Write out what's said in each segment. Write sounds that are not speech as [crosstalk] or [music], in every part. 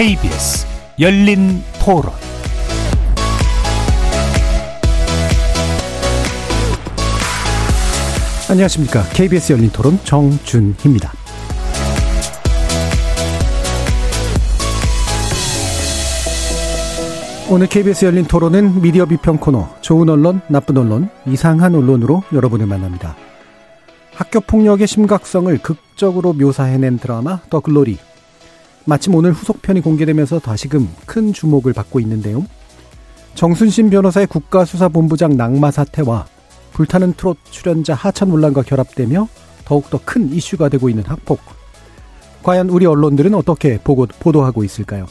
KBS 열린 토론 안녕하십니까. KBS 열린 토론 정준희입니다. 오늘 KBS 열린 토론은 미디어 비평 코너 좋은 언론, 나쁜 언론, 이상한 언론으로 여러분을 만납니다. 학교 폭력의 심각성을 극적으로 묘사해낸 드라마 더 글로리. 마침 오늘 후속편이 공개되면서 다시금 큰 주목을 받고 있는데요. 정순신 변호사의 국가수사본부장 낙마 사태와 불타는 트롯 출연자 하천 논란과 결합되며 더욱더 큰 이슈가 되고 있는 학폭. 과연 우리 언론들은 어떻게 보고, 보도하고 있을까요?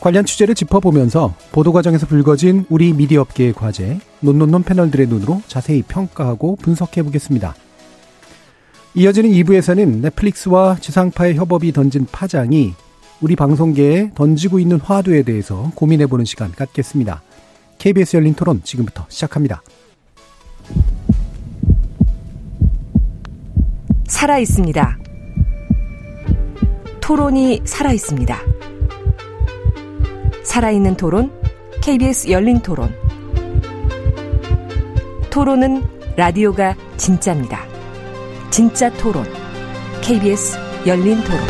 관련 취재를 짚어보면서 보도 과정에서 불거진 우리 미디어업계의 과제, 논논논 패널들의 눈으로 자세히 평가하고 분석해 보겠습니다. 이어지는 2부에서는 넷플릭스와 지상파의 협업이 던진 파장이 우리 방송계에 던지고 있는 화두에 대해서 고민해보는 시간 갖겠습니다. KBS 열린 토론 지금부터 시작합니다. 살아 있습니다. 토론이 살아 있습니다. 살아있는 토론, KBS 열린 토론. 토론은 라디오가 진짜입니다. 진짜 토론, KBS 열린 토론.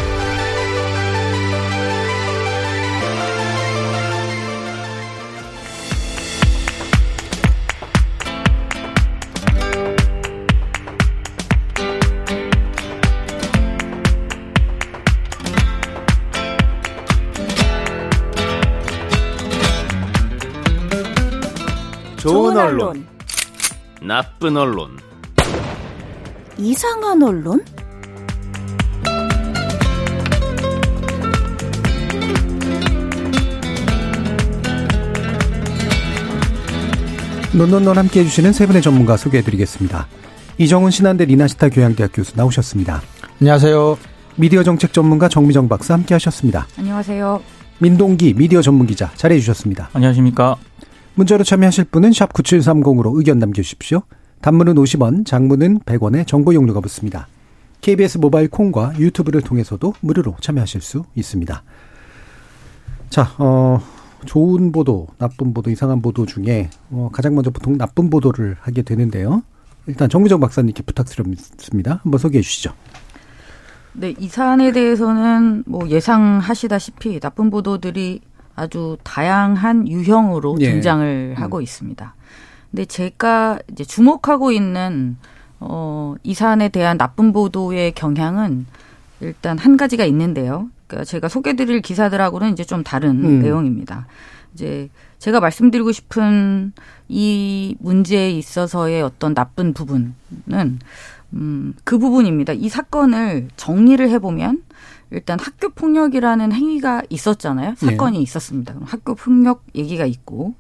좋은 언론, 나쁜 언론, 이상한 언론? 논논논 함께 해주시는 세 분의 전문가 소개해드리겠습니다. 이정훈 신한대 리나시타 교양대학 교수 나오셨습니다. 안녕하세요. 미디어 정책 전문가 정미정 박사 함께 하셨습니다. 안녕하세요. 민동기 미디어 전문 기자 자리해 주셨습니다. 안녕하십니까. 문자로 참여하실 분은 샵 9730으로 의견 남겨주십시오. 단문은 50원, 장문은 100원의 정보 용료가 붙습니다. KBS 모바일 콩과 유튜브를 통해서도 무료로 참여하실 수 있습니다. 자, 어, 좋은 보도, 나쁜 보도, 이상한 보도 중에 어, 가장 먼저 보통 나쁜 보도를 하게 되는데요. 일단 정미정 박사님께 부탁드립니다. 한번 소개해 주시죠. 네, 이 사안에 대해서는 뭐 예상하시다시피 나쁜 보도들이 아주 다양한 유형으로 예. 등장을 하고 있습니다. 근데 제가 이제 주목하고 있는 어, 이 사안에 대한 나쁜 보도의 경향은 일단 한 가지가 있는데요. 그러니까 제가 소개드릴 기사들하고는 이제 좀 다른 음. 내용입니다. 이제 제가 말씀드리고 싶은 이 문제에 있어서의 어떤 나쁜 부분은 음, 그 부분입니다. 이 사건을 정리를 해보면 일단 학교 폭력이라는 행위가 있었잖아요. 사건이 있었습니다. 그럼 학교 폭력 얘기가 있고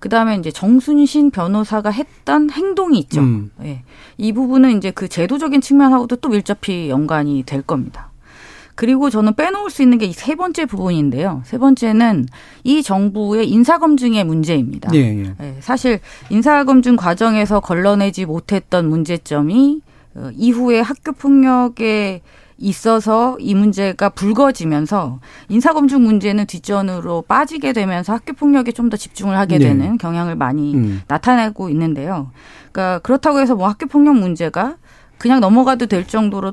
그 다음에 이제 정순신 변호사가 했던 행동이 있죠. 음. 예. 이 부분은 이제 그 제도적인 측면하고도 또 밀접히 연관이 될 겁니다. 그리고 저는 빼놓을 수 있는 게 이 세 번째 부분인데요. 세 번째는 이 정부의 인사검증의 문제입니다. 예, 예. 예, 사실 인사검증 과정에서 걸러내지 못했던 문제점이 어, 이후에 학교 폭력에 있어서 이 문제가 불거지면서 인사검증 문제는 뒷전으로 빠지게 되면서 학교 폭력에 좀 더 집중을 하게 네. 되는 경향을 많이 음. 나타내고 있는데요. 그러니까 그렇다고 해서 뭐 학교 폭력 문제가 그냥 넘어가도 될 정도로 음,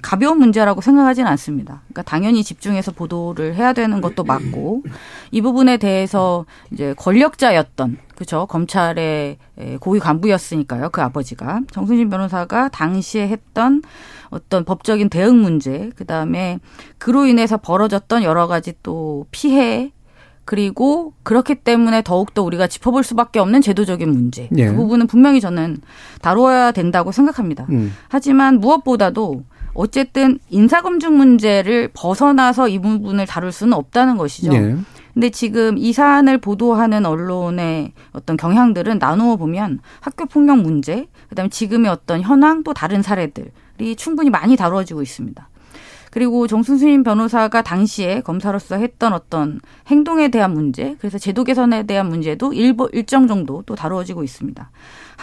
가벼운 문제라고 생각하지는 않습니다. 그러니까 당연히 집중해서 보도를 해야 되는 것도 맞고 이 부분에 대해서 이제 권력자였던 그죠 검찰의 에, 고위 간부였으니까요 그 아버지가 정순신 변호사가 당시에 했던 어떤 법적인 대응 문제 그 다음에 그로 인해서 벌어졌던 여러 가지 또 피해 그리고 그렇기 때문에 더욱더 우리가 짚어볼 수밖에 없는 제도적인 문제 예. 그 부분은 분명히 저는 다루어야 된다고 생각합니다. 음. 하지만 무엇보다도 어쨌든 인사검증 문제를 벗어나서 이 부분을 다룰 수는 없다는 것이죠. 예. 근데 지금 이 사안을 보도하는 언론의 어떤 경향들은 나누어 보면 학교 폭력 문제, 그다음에 지금의 어떤 현황 또 다른 사례들이 충분히 많이 다루어지고 있습니다. 그리고 정순수님 변호사가 당시에 검사로서 했던 어떤 행동에 대한 문제, 그래서 제도 개선에 대한 문제도 일부, 일정 정도 또 다루어지고 있습니다.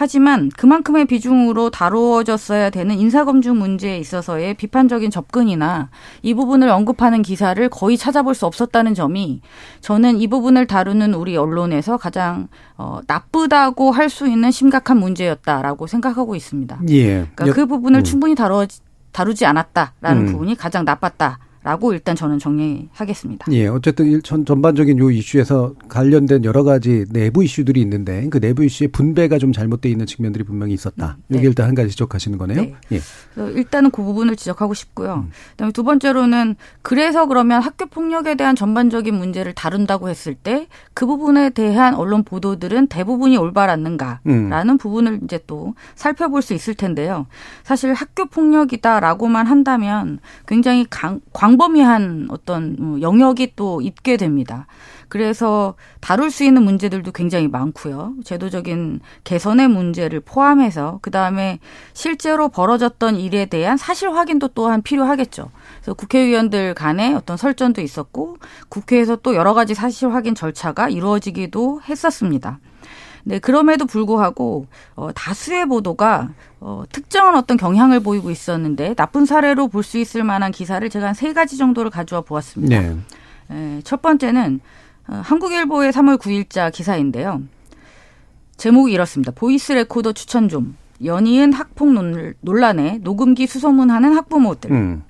하지만 그만큼의 비중으로 다루어졌어야 되는 인사검증 문제에 있어서의 비판적인 접근이나 이 부분을 언급하는 기사를 거의 찾아볼 수 없었다는 점이 저는 이 부분을 다루는 우리 언론에서 가장 어, 나쁘다고 할 수 있는 심각한 문제였다라고 생각하고 있습니다. 예. 그러니까 그 부분을 음. 충분히 다루, 다루지 않았다라는 음. 부분이 가장 나빴다. 라고 일단 저는 정리하겠습니다. 예, 어쨌든 전, 전반적인 요 이슈에서 관련된 여러 가지 내부 이슈들이 있는데 그 내부 이슈의 분배가 좀 잘못되어 있는 측면들이 분명히 있었다. 네. 이게 일단 한 가지 지적하시는 거네요. 네. 예. 일단은 그 부분을 지적하고 싶고요. 음. 그다음에 두 번째로는 그래서 그러면 학교 폭력에 대한 전반적인 문제를 다룬다고 했을 때 그 부분에 대한 언론 보도들은 대부분이 올바랐는가라는 음. 부분을 이제 또 살펴볼 수 있을 텐데요. 사실 학교 폭력이다라고만 한다면 굉장히 강, 광 광범위한 어떤 뭐 영역이 또 있게 됩니다. 그래서 다룰 수 있는 문제들도 굉장히 많고요. 제도적인 개선의 문제를 포함해서 그 다음에 실제로 벌어졌던 일에 대한 사실 확인도 또한 필요하겠죠. 그래서 국회의원들 간에 어떤 설전도 있었고 국회에서 또 여러 가지 사실 확인 절차가 이루어지기도 했었습니다. 네, 그럼에도 불구하고 어, 다수의 보도가 어, 특정한 어떤 경향을 보이고 있었는데 나쁜 사례로 볼 수 있을 만한 기사를 제가 한 세 가지 정도를 가져와 보았습니다. 네. 에, 첫 번째는 어, 한국일보의 3월 9일자 기사인데요. 제목이 이렇습니다. voice recorder 추천 좀. 연이은 학폭 논란에 녹음기 수소문하는 학부모들. 음.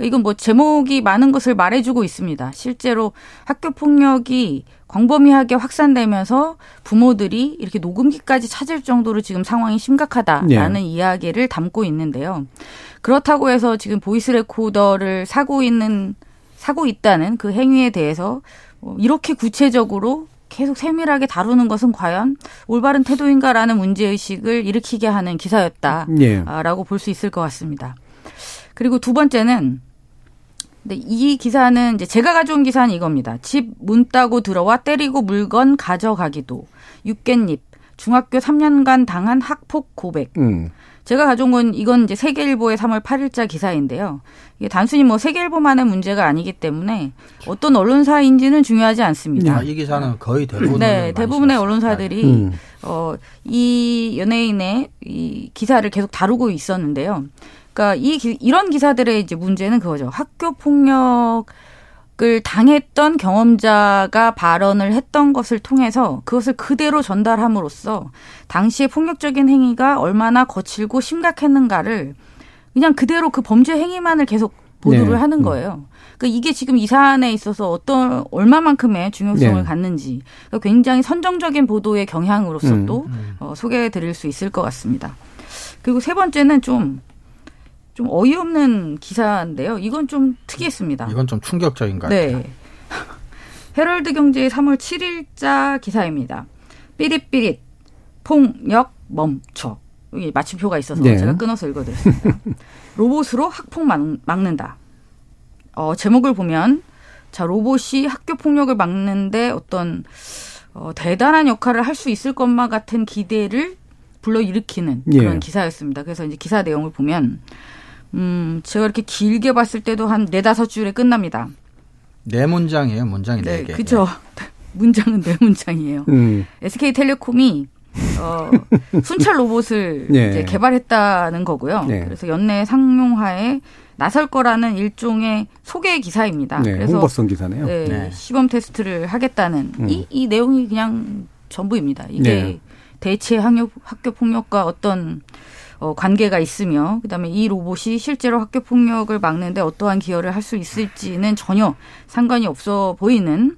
이건 뭐 제목이 많은 것을 말해주고 있습니다. 실제로 학교 폭력이 광범위하게 확산되면서 부모들이 이렇게 녹음기까지 찾을 정도로 지금 상황이 심각하다라는 네. 이야기를 담고 있는데요. 그렇다고 해서 지금 voice recorder를 사고 있는 사고 있다는 그 행위에 대해서 뭐 이렇게 구체적으로 계속 세밀하게 다루는 것은 과연 올바른 태도인가라는 문제의식을 일으키게 하는 기사였다라고 네. 볼수 있을 것 같습니다. 그리고 두 번째는 근데 이 기사는 이제 제가 가져온 기사는 이겁니다. 집 문 따고 들어와 때리고 물건 가져가기도. 육깻잎. 중학교 3년간 당한 학폭 고백. 음. 제가 가져온 건 이건 이제 세계일보의 3월 8일자 기사인데요. 이게 단순히 뭐 세계일보만의 문제가 아니기 때문에 어떤 언론사인지는 중요하지 않습니다. 아, 이 기사는 거의 대부분 네, 대부분의 언론사들이 음. 어, 이 연예인의 이 기사를 계속 다루고 있었는데요. 그러니까 이 이런 기사들의 이제 문제는 그거죠. 학교 폭력 을 당했던 경험자가 발언을 했던 것을 통해서 그것을 그대로 전달함으로써 당시의 폭력적인 행위가 얼마나 거칠고 심각했는가를 그냥 그대로 그 범죄 행위만을 계속 보도를 네. 하는 음. 거예요. 그러니까 이게 지금 이 사안에 있어서 어떤 얼마만큼의 중요성을 네. 갖는지 그러니까 굉장히 선정적인 보도의 경향으로서 음. 또 음. 어, 소개해 드릴 수 있을 것 같습니다. 그리고 세 번째는 좀 좀 어이없는 기사인데요. 이건 좀 특이했습니다. 이건 좀 충격적인 것 네. 같아요. [laughs] 헤럴드 경제의 3월 7일자 기사입니다. 삐릿삐릿 폭력 멈춰. 여기 마침표가 있어서 네. 제가 끊어서 읽어드렸습니다. [laughs] 로봇으로 학폭 막, 막는다. 어, 제목을 보면 자 로봇이 학교 폭력을 막는데 어떤 어, 대단한 역할을 할 수 있을 것만 같은 기대를 불러일으키는 그런 예. 기사였습니다. 그래서 이제 기사 내용을 보면 음, 제가 이렇게 길게 봤을 때도 한 네다섯 줄에 끝납니다. 네 문장이에요, 문장이 네, 네 개. 그죠. 네. [laughs] 문장은 네 문장이에요. 음. SK텔레콤이 어, [laughs] 순찰 로봇을 네. 이제 개발했다는 거고요. 네. 그래서 연내 상용화에 나설 거라는 일종의 소개 기사입니다. 네, 그래서 홍보성 기사네요. 네, 네. 시범 테스트를 하겠다는 음. 이, 이 내용이 그냥 전부입니다. 이게 네. 대체 학교, 학교 폭력과 어떤 어, 관계가 있으며 그다음에 이 로봇이 실제로 학교 폭력을 막는데 어떠한 기여를 할 수 있을지는 전혀 상관이 없어 보이는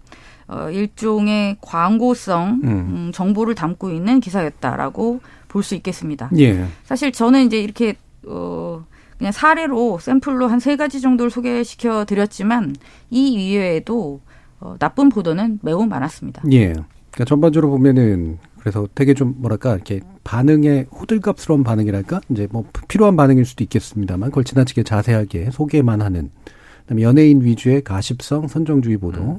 어, 일종의 광고성 음. 음, 정보를 담고 있는 기사였다라고 볼 수 있겠습니다. 예. 사실 저는 이제 이렇게 어 그냥 사례로 샘플로 한 세 가지 정도를 소개시켜 드렸지만 이 이외에도 어, 나쁜 보도는 매우 많았습니다. 예. 그러니까 전반적으로 보면은 그래서 되게 좀 뭐랄까 이렇게 반응에 호들갑스러운 반응이랄까 이제 뭐 필요한 반응일 수도 있겠습니다만 그걸 지나치게 자세하게 소개만 하는 그다음에 연예인 위주의 가십성 선정주의 보도 음.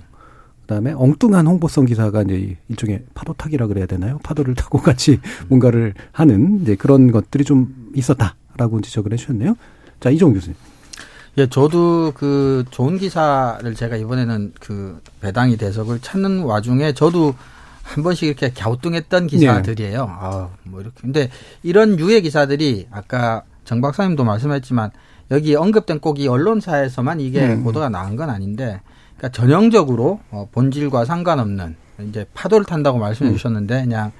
그다음에 엉뚱한 홍보성 기사가 이제 일종의 파도 타기라 그래야 되나요? 파도를 타고 같이 뭔가를 하는 이제 그런 것들이 좀 있었다라고 지적을 해주셨네요. 자 이종 교수님. 예, 저도 그 좋은 기사를 제가 이번에는 그 배당이 그걸 찾는 와중에 저도 한 번씩 이렇게 갸우뚱했던 기사들이에요. 네. 아, 뭐 이렇게. 근데 이런 유해 기사들이 아까 정 박사님도 말씀했지만 여기 언급된 꼭 이 언론사에서만 이게 음. 보도가 나온 건 아닌데 그러니까 전형적으로 어, 본질과 상관없는 이제 파도를 탄다고 말씀해 음. 주셨는데 그냥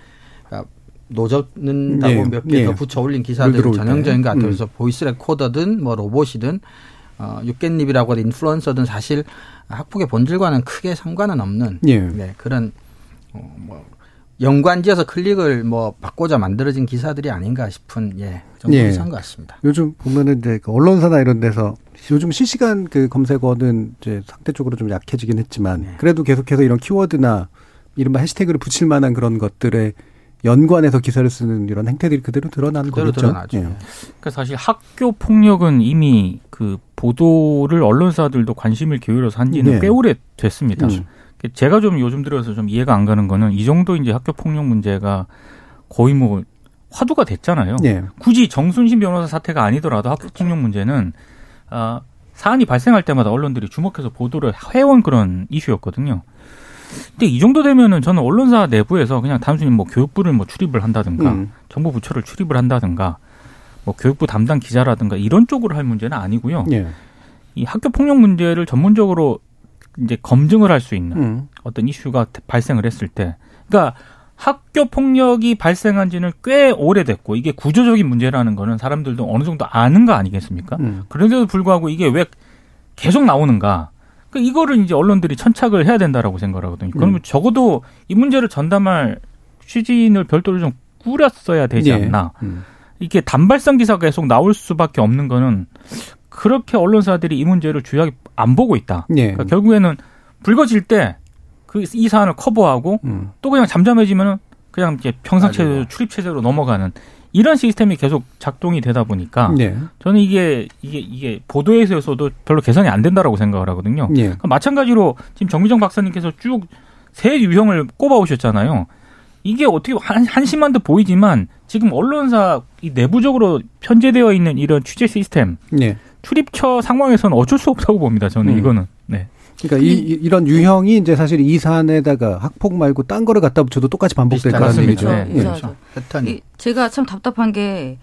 그러니까 노젓는다고 네. 몇 개더 네. 붙여 올린 기사들 전형적인 것 같아요. 그래서 음. voice recorder든 뭐 로봇이든 어, 육깻잎이라고 하는 인플루언서든 사실 학폭의 본질과는 크게 상관은 없는 예. 네, 그런 어, 뭐 연관지어서 클릭을 뭐 받고자 만들어진 기사들이 아닌가 싶은 예 정도 예. 것 같습니다. 요즘 보면은 이제 그 언론사나 이런 데서 요즘 실시간 그 검색어는 이제 상대적으로 좀 약해지긴 했지만 네. 그래도 계속해서 이런 키워드나 이른바 해시태그를 붙일 만한 그런 것들에 연관해서 기사를 쓰는 이런 행태들이 그대로 드러나는 그대로 거겠죠. 드러나죠. 예. 그러니까 사실 학교 폭력은 이미 그 보도를 언론사들도 관심을 기울여서 한지는 네. 꽤 오래 됐습니다. 음. 제가 좀 요즘 들어서 좀 이해가 안 가는 거는 이 정도 이제 학교 폭력 문제가 거의 뭐 화두가 됐잖아요. 네. 굳이 정순신 변호사 사태가 아니더라도 학교 그렇죠. 폭력 문제는 아 사안이 발생할 때마다 언론들이 주목해서 보도를 해온 그런 이슈였거든요. 근데 이 정도 되면은 저는 언론사 내부에서 그냥 단순히 뭐 교육부를 뭐 출입을 한다든가 음. 정보 부처를 출입을 한다든가 뭐 교육부 담당 기자라든가 이런 쪽으로 할 문제는 아니고요. 예. 이 학교 폭력 문제를 전문적으로 이제 검증을 할 수 있는 음. 어떤 이슈가 발생을 했을 때, 그러니까 학교 폭력이 발생한 지는 꽤 오래됐고 이게 구조적인 문제라는 거는 사람들도 어느 정도 아는 거 아니겠습니까? 음. 그런데도 불구하고 이게 왜 계속 나오는가? 그 이거를 이제 언론들이 천착을 해야 된다라고 생각을 하거든요. 그러면 음. 적어도 이 문제를 전담할 취진을 별도로 좀 꾸렸어야 되지 네. 않나. 음. 이게 단발성 기사가 계속 나올 수밖에 없는 거는 그렇게 언론사들이 이 문제를 주요하게 안 보고 있다. 네. 그러니까 결국에는 불거질 때 그 이 사안을 커버하고 음. 또 그냥 잠잠해지면은 그냥 이제 평상체로 출입 체제로 넘어가는 이런 시스템이 계속 작동이 되다 보니까 네. 저는 이게 이게 이게 보도에서도 별로 개선이 안 된다라고 생각을 하거든요. 네. 그러니까 마찬가지로 지금 정미정 박사님께서 쭉 세 유형을 꼽아 오셨잖아요. 이게 어떻게 한, 한심한 듯 보이지만 지금 언론사 이 내부적으로 편제되어 있는 이런 취재 시스템 네. 출입처 상황에서는 어쩔 수 없다고 봅니다. 저는 음. 이거는. 네. 그러니까 이, 이런 유형이 이제 사실 이 사안에다가 학폭 말고 딴 거를 갖다 붙여도 똑같이 반복될 거라는 얘기죠. 네. 네. 그렇죠. 패턴이. 제가 참 답답한 게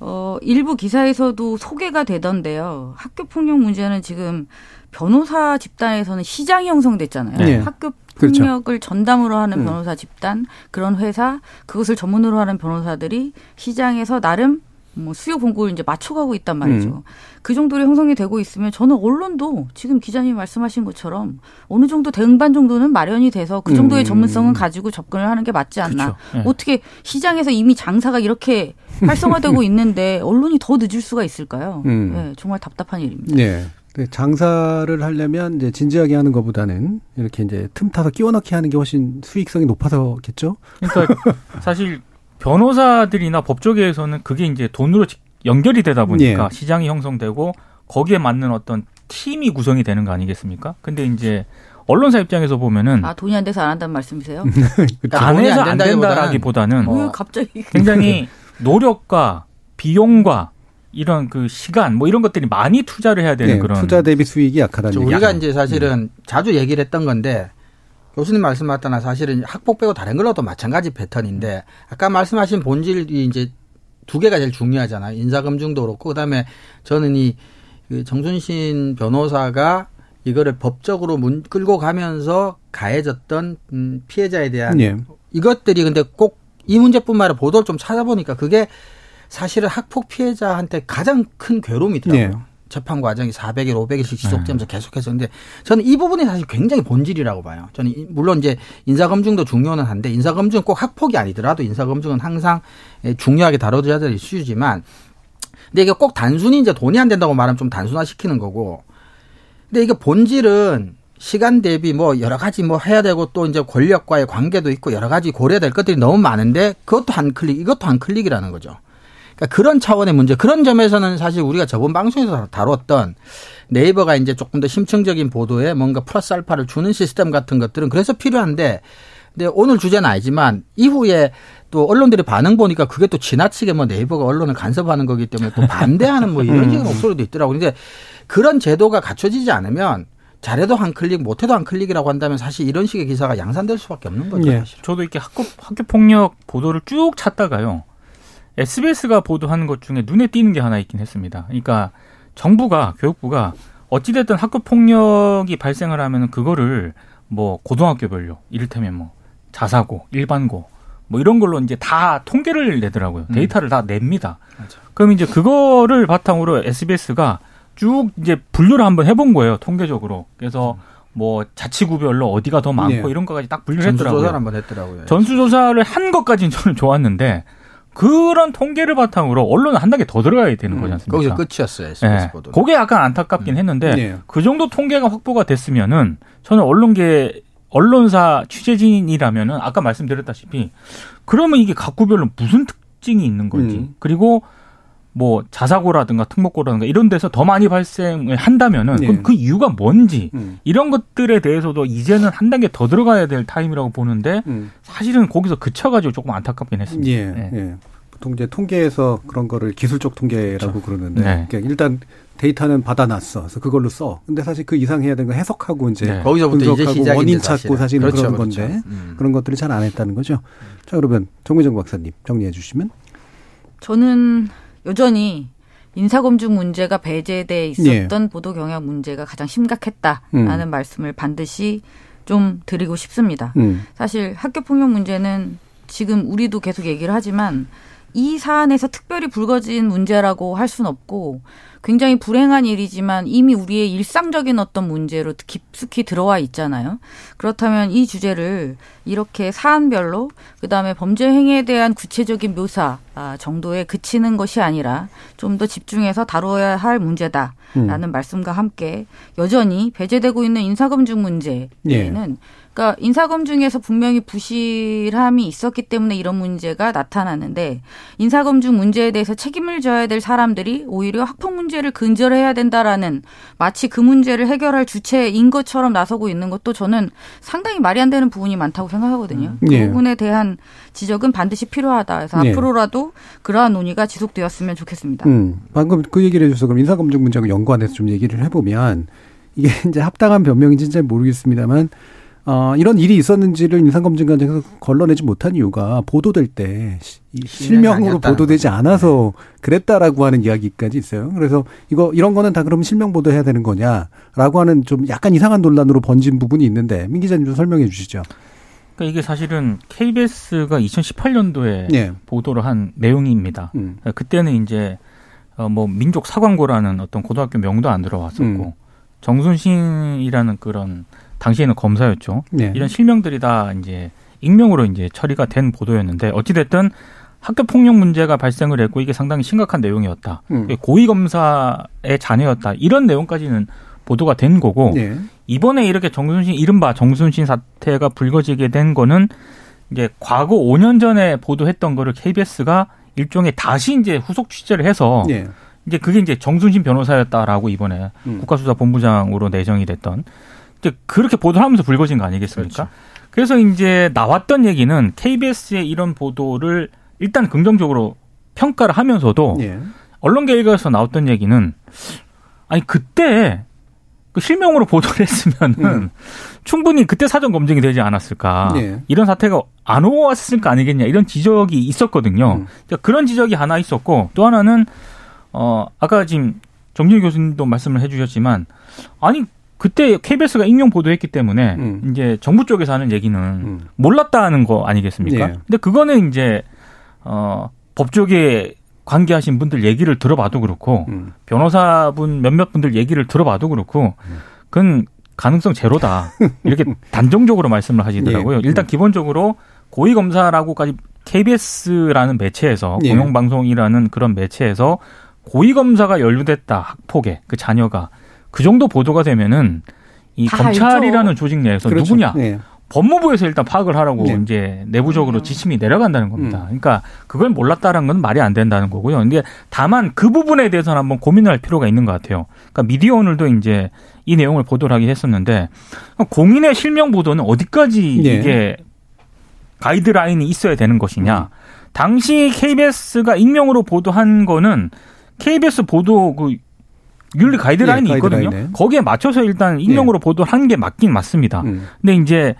어, 일부 기사에서도 소개가 되던데요. 학교 폭력 문제는 지금 변호사 집단에서는 시장이 형성됐잖아요. 네. 학교 그렇죠. 폭력을 그렇죠. 전담으로 하는 음. 변호사 집단, 그런 회사, 그것을 전문으로 하는 변호사들이 시장에서 나름 뭐 수요 공고를 이제 맞춰가고 있단 말이죠. 음. 그 정도로 형성이 되고 있으면 저는 언론도 지금 기자님 말씀하신 것처럼 어느 정도 대응반 정도는 마련이 돼서 그 정도의 음. 전문성은 가지고 접근을 하는 게 맞지 않나. 네. 어떻게 시장에서 이미 장사가 이렇게 활성화되고 [laughs] 있는데 언론이 더 늦을 수가 있을까요? 음. 네, 정말 답답한 일입니다. 네. 장사를 하려면 이제 진지하게 하는 것보다는 이렇게 이제 틈 타서 끼워 넣기 하는 게 훨씬 수익성이 높아서겠죠. 그러니까 [laughs] 사실 변호사들이나 법조계에서는 그게 이제 돈으로 연결이 되다 보니까 예. 시장이 형성되고 거기에 맞는 어떤 팀이 구성이 되는 거 아니겠습니까? 근데 이제 언론사 입장에서 보면은 아 돈이 안 돼서 안 한다는 말씀이세요? [laughs] 그러니까 안 해서 안 된다라기보다는 어. 갑자기 굉장히 노력과 비용과 이런 그 시간 뭐 이런 것들이 많이 투자를 해야 되는 네, 그런 투자 대비 수익이 약하다는 우리가 얘기죠. 이제 사실은 음. 자주 얘기를 했던 건데 교수님 말씀하셨나 사실은 학폭 빼고 다른 걸로도 마찬가지 패턴인데 아까 말씀하신 본질이 이제 두 개가 제일 중요하잖아요. 인사검증도 그렇고 그다음에 저는 이그 정순신 변호사가 이거를 법적으로 문 끌고 가면서 가해졌던 음 피해자에 대한 네. 이것들이 근데 꼭 이 문제뿐만 아니라 보도를 좀 찾아보니까 그게 사실은 학폭 피해자한테 가장 큰 괴로움이더라고요. 네. 재판 과정이 400일, 500일씩 지속되면서 네. 계속해서 근데 저는 이 부분이 사실 굉장히 본질이라고 봐요. 저는 물론 이제 인사 검증도 중요는 한데 인사 검증은 꼭 학폭이 아니더라도 인사 검증은 항상 중요하게 다뤄져야 될 이슈지만 근데 이게 꼭 단순히 이제 돈이 안 된다고 말하면 좀 단순화시키는 거고 근데 이게 본질은 시간 대비 뭐 여러 가지 뭐 해야 되고 또 이제 권력과의 관계도 있고 여러 가지 고려될 것들이 너무 많은데 그것도 한 클릭, 이것도 한 클릭이라는 거죠. 그러니까 그런 차원의 문제, 그런 점에서는 사실 우리가 저번 방송에서 다뤘던 네이버가 이제 조금 더 심층적인 보도에 뭔가 플러스 알파를 주는 시스템 같은 것들은 그래서 필요한데 근데 오늘 주제는 아니지만 이후에 또 언론들의 반응 보니까 그게 또 지나치게 뭐 네이버가 언론을 간섭하는 거기 때문에 또 반대하는 뭐 이런 식의 목소리도 있더라고요. 근데 그런 제도가 갖춰지지 않으면 잘해도 한 클릭, 못해도 한 클릭이라고 한다면 사실 이런 식의 기사가 양산될 수밖에 없는 거죠. 예. 저도 이렇게 학교, 학교 폭력 보도를 쭉 찾다가요. SBS가 보도하는 것 중에 눈에 띄는 게 하나 있긴 했습니다. 그러니까 정부가 교육부가 어찌됐든 학교 폭력이 발생을 하면 그거를 뭐 고등학교별로 이를테면 뭐 자사고, 일반고 뭐 이런 걸로 이제 다 통계를 내더라고요. 음. 데이터를 다 냅니다. 맞아. 그럼 이제 그거를 바탕으로 SBS가 쭉 이제 분류를 한번 해본 거예요. 통계적으로. 그래서 뭐 자치구별로 어디가 더 많고 네. 이런 거까지 딱 분류를 했더라고요. 전수조사를 한번 했더라고요. 전수조사를 한 것까지는 저는 좋았는데 그런 통계를 바탕으로 언론은 한 단계 더 들어가야 되는 음, 거지 않습니까? 거기서 끝이었어요. SBS 네. 보도. 그게 약간 안타깝긴 음. 했는데 네. 그 정도 통계가 확보가 됐으면은 저는 언론계 언론사 취재진이라면은 아까 말씀드렸다시피 그러면 이게 각 구별로 무슨 특징이 있는 건지 음. 그리고 뭐 자사고라든가 특목고라든가 이런 데서 더 많이 발생을 한다면은 네. 그럼 그 이유가 뭔지 음. 이런 것들에 대해서도 이제는 한 단계 더 들어가야 될 타임이라고 보는데 음. 사실은 거기서 그쳐가지고 조금 안타깝긴 했습니다. 예, 네. 예. 보통 이제 통계에서 그런 거를 기술적 통계라고 그렇죠. 그러는데 네. 그러니까 일단 데이터는 받아놨어. 그래서 그걸로 써. 근데 사실 그 이상 해야 되는 건 해석하고 이제 네. 거기서부터 이제 시작인데, 원인 찾고 사실은 그렇죠, 그런 그렇죠. 건데 음. 그런 것들을 잘 안 했다는 거죠. 자 그러면 정의정 박사님 정리해 주시면 저는 여전히 인사검증 문제가 배제돼 있었던 예. 보도 경향 문제가 가장 심각했다라는 음. 말씀을 반드시 좀 드리고 싶습니다. 음. 사실 학교 폭력 문제는 지금 우리도 계속 얘기를 하지만 이 사안에서 특별히 불거진 문제라고 할 수는 없고 굉장히 불행한 일이지만 이미 우리의 일상적인 어떤 문제로 깊숙이 들어와 있잖아요. 그렇다면 이 주제를 이렇게 사안별로 그다음에 범죄 행위에 대한 구체적인 묘사 아, 정도에 그치는 것이 아니라 좀 더 집중해서 다뤄야 할 문제다라는 음. 말씀과 함께 여전히 배제되고 있는 인사검증 문제에는 예. 그러니까 인사검증에서 분명히 부실함이 있었기 때문에 이런 문제가 나타나는데 인사검증 문제에 대해서 책임을 져야 될 사람들이 오히려 학폭 문제를 근절해야 된다라는 마치 그 문제를 해결할 주체인 것처럼 나서고 있는 것도 저는 상당히 말이 안 되는 부분이 많다고 생각하거든요. 음. 그 예. 부분에 대한 지적은 반드시 필요하다. 그래서 예. 앞으로라도 그러한 논의가 지속되었으면 좋겠습니다. 음. 방금 그 얘기를 해줘서 그럼 인사검증 문제하고 연관해서 좀 얘기를 해보면 이게 [laughs] 이제 합당한 변명인지 잘 모르겠습니다만 어, 이런 일이 있었는지를 인상검증 과정에서 걸러내지 못한 이유가 보도될 때 실명으로 보도되지 않아서 네. 그랬다라고 하는 이야기까지 있어요. 그래서 이거 이런 거는 다 그러면 실명 보도해야 되는 거냐라고 하는 좀 약간 이상한 논란으로 번진 부분이 있는데 민 기자님 좀 설명해 주시죠. 그러니까 이게 사실은 KBS가 2018년도에 네. 보도를 한 내용입니다. 음. 그러니까 그때는 이제 어뭐 민족 사관고라는 어떤 고등학교 명도 안 들어왔었고 음. 정순신이라는 그런 당시에는 검사였죠. 네. 이런 실명들이 다 이제 익명으로 이제 처리가 된 보도였는데 어찌됐든 학교 폭력 문제가 발생을 했고 이게 상당히 심각한 내용이었다. 음. 고위 검사의 자녀였다. 이런 내용까지는 보도가 된 거고 네. 이번에 이렇게 정순신 이른바 정순신 사태가 불거지게 된 거는 이제 과거 5년 전에 보도했던 거를 KBS가 일종의 다시 이제 후속 취재를 해서 네. 이제 그게 이제 정순신 변호사였다라고 이번에 음. 국가수사본부장으로 내정이 됐던 그렇게 보도를 하면서 불거진 거 아니겠습니까? 그렇죠. 그래서 이제 나왔던 얘기는 KBS의 이런 보도를 일단 긍정적으로 평가를 하면서도 예. 언론계 일각에서 나왔던 얘기는 아니 그때 그 실명으로 보도를 했으면은 음. 충분히 그때 사전 검증이 되지 않았을까 예. 이런 사태가 안 오왔을 거 아니겠냐 이런 지적이 있었거든요. 음. 그러니까 그런 지적이 하나 있었고 또 하나는 어 아까 지금 정진 교수님도 말씀을 해주셨지만 아니 그때 KBS가 익명 보도했기 때문에 음. 이제 정부 쪽에서 하는 얘기는 음. 몰랐다는 거 아니겠습니까? 네. 근데 그거는 이제 어 법조계 관계하신 분들 얘기를 들어봐도 그렇고 음. 변호사분 몇몇 분들 얘기를 들어봐도 그렇고 그건 가능성 제로다 [laughs] 이렇게 단정적으로 말씀을 하시더라고요. 네. 일단 기본적으로 고위 검사라고까지 KBS라는 매체에서 네. 공영방송이라는 그런 매체에서 고위 검사가 연루됐다 학폭에 그 자녀가 그 정도 보도가 되면은 이 검찰이라는 알죠. 조직 내에서 그렇죠. 누구냐 네. 법무부에서 일단 파악을 하라고 네. 이제 내부적으로 음. 지침이 내려간다는 겁니다. 음. 그러니까 그걸 몰랐다는 건 말이 안 된다는 거고요. 근데 다만 그 부분에 대해서는 한번 고민할 필요가 있는 것 같아요. 그러니까 미디어 오늘도 이제 이 내용을 보도를 하긴 했었는데 공인의 실명 보도는 어디까지 네. 이게 가이드라인이 있어야 되는 것이냐. 당시 KBS가 익명으로 보도한 거는 KBS 보도 그 윤리 가이드라인이 예, 있거든요. 거기에 맞춰서 일단 익명으로 예. 보도한 게 맞긴 맞습니다. 음. 근데 이제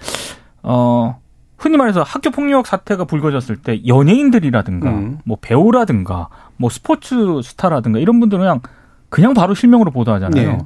어 흔히 말해서 학교 폭력 사태가 불거졌을 때 연예인들이라든가 음. 뭐 배우라든가 뭐 스포츠 스타라든가 이런 분들은 그냥 그냥 바로 실명으로 보도하잖아요. 네.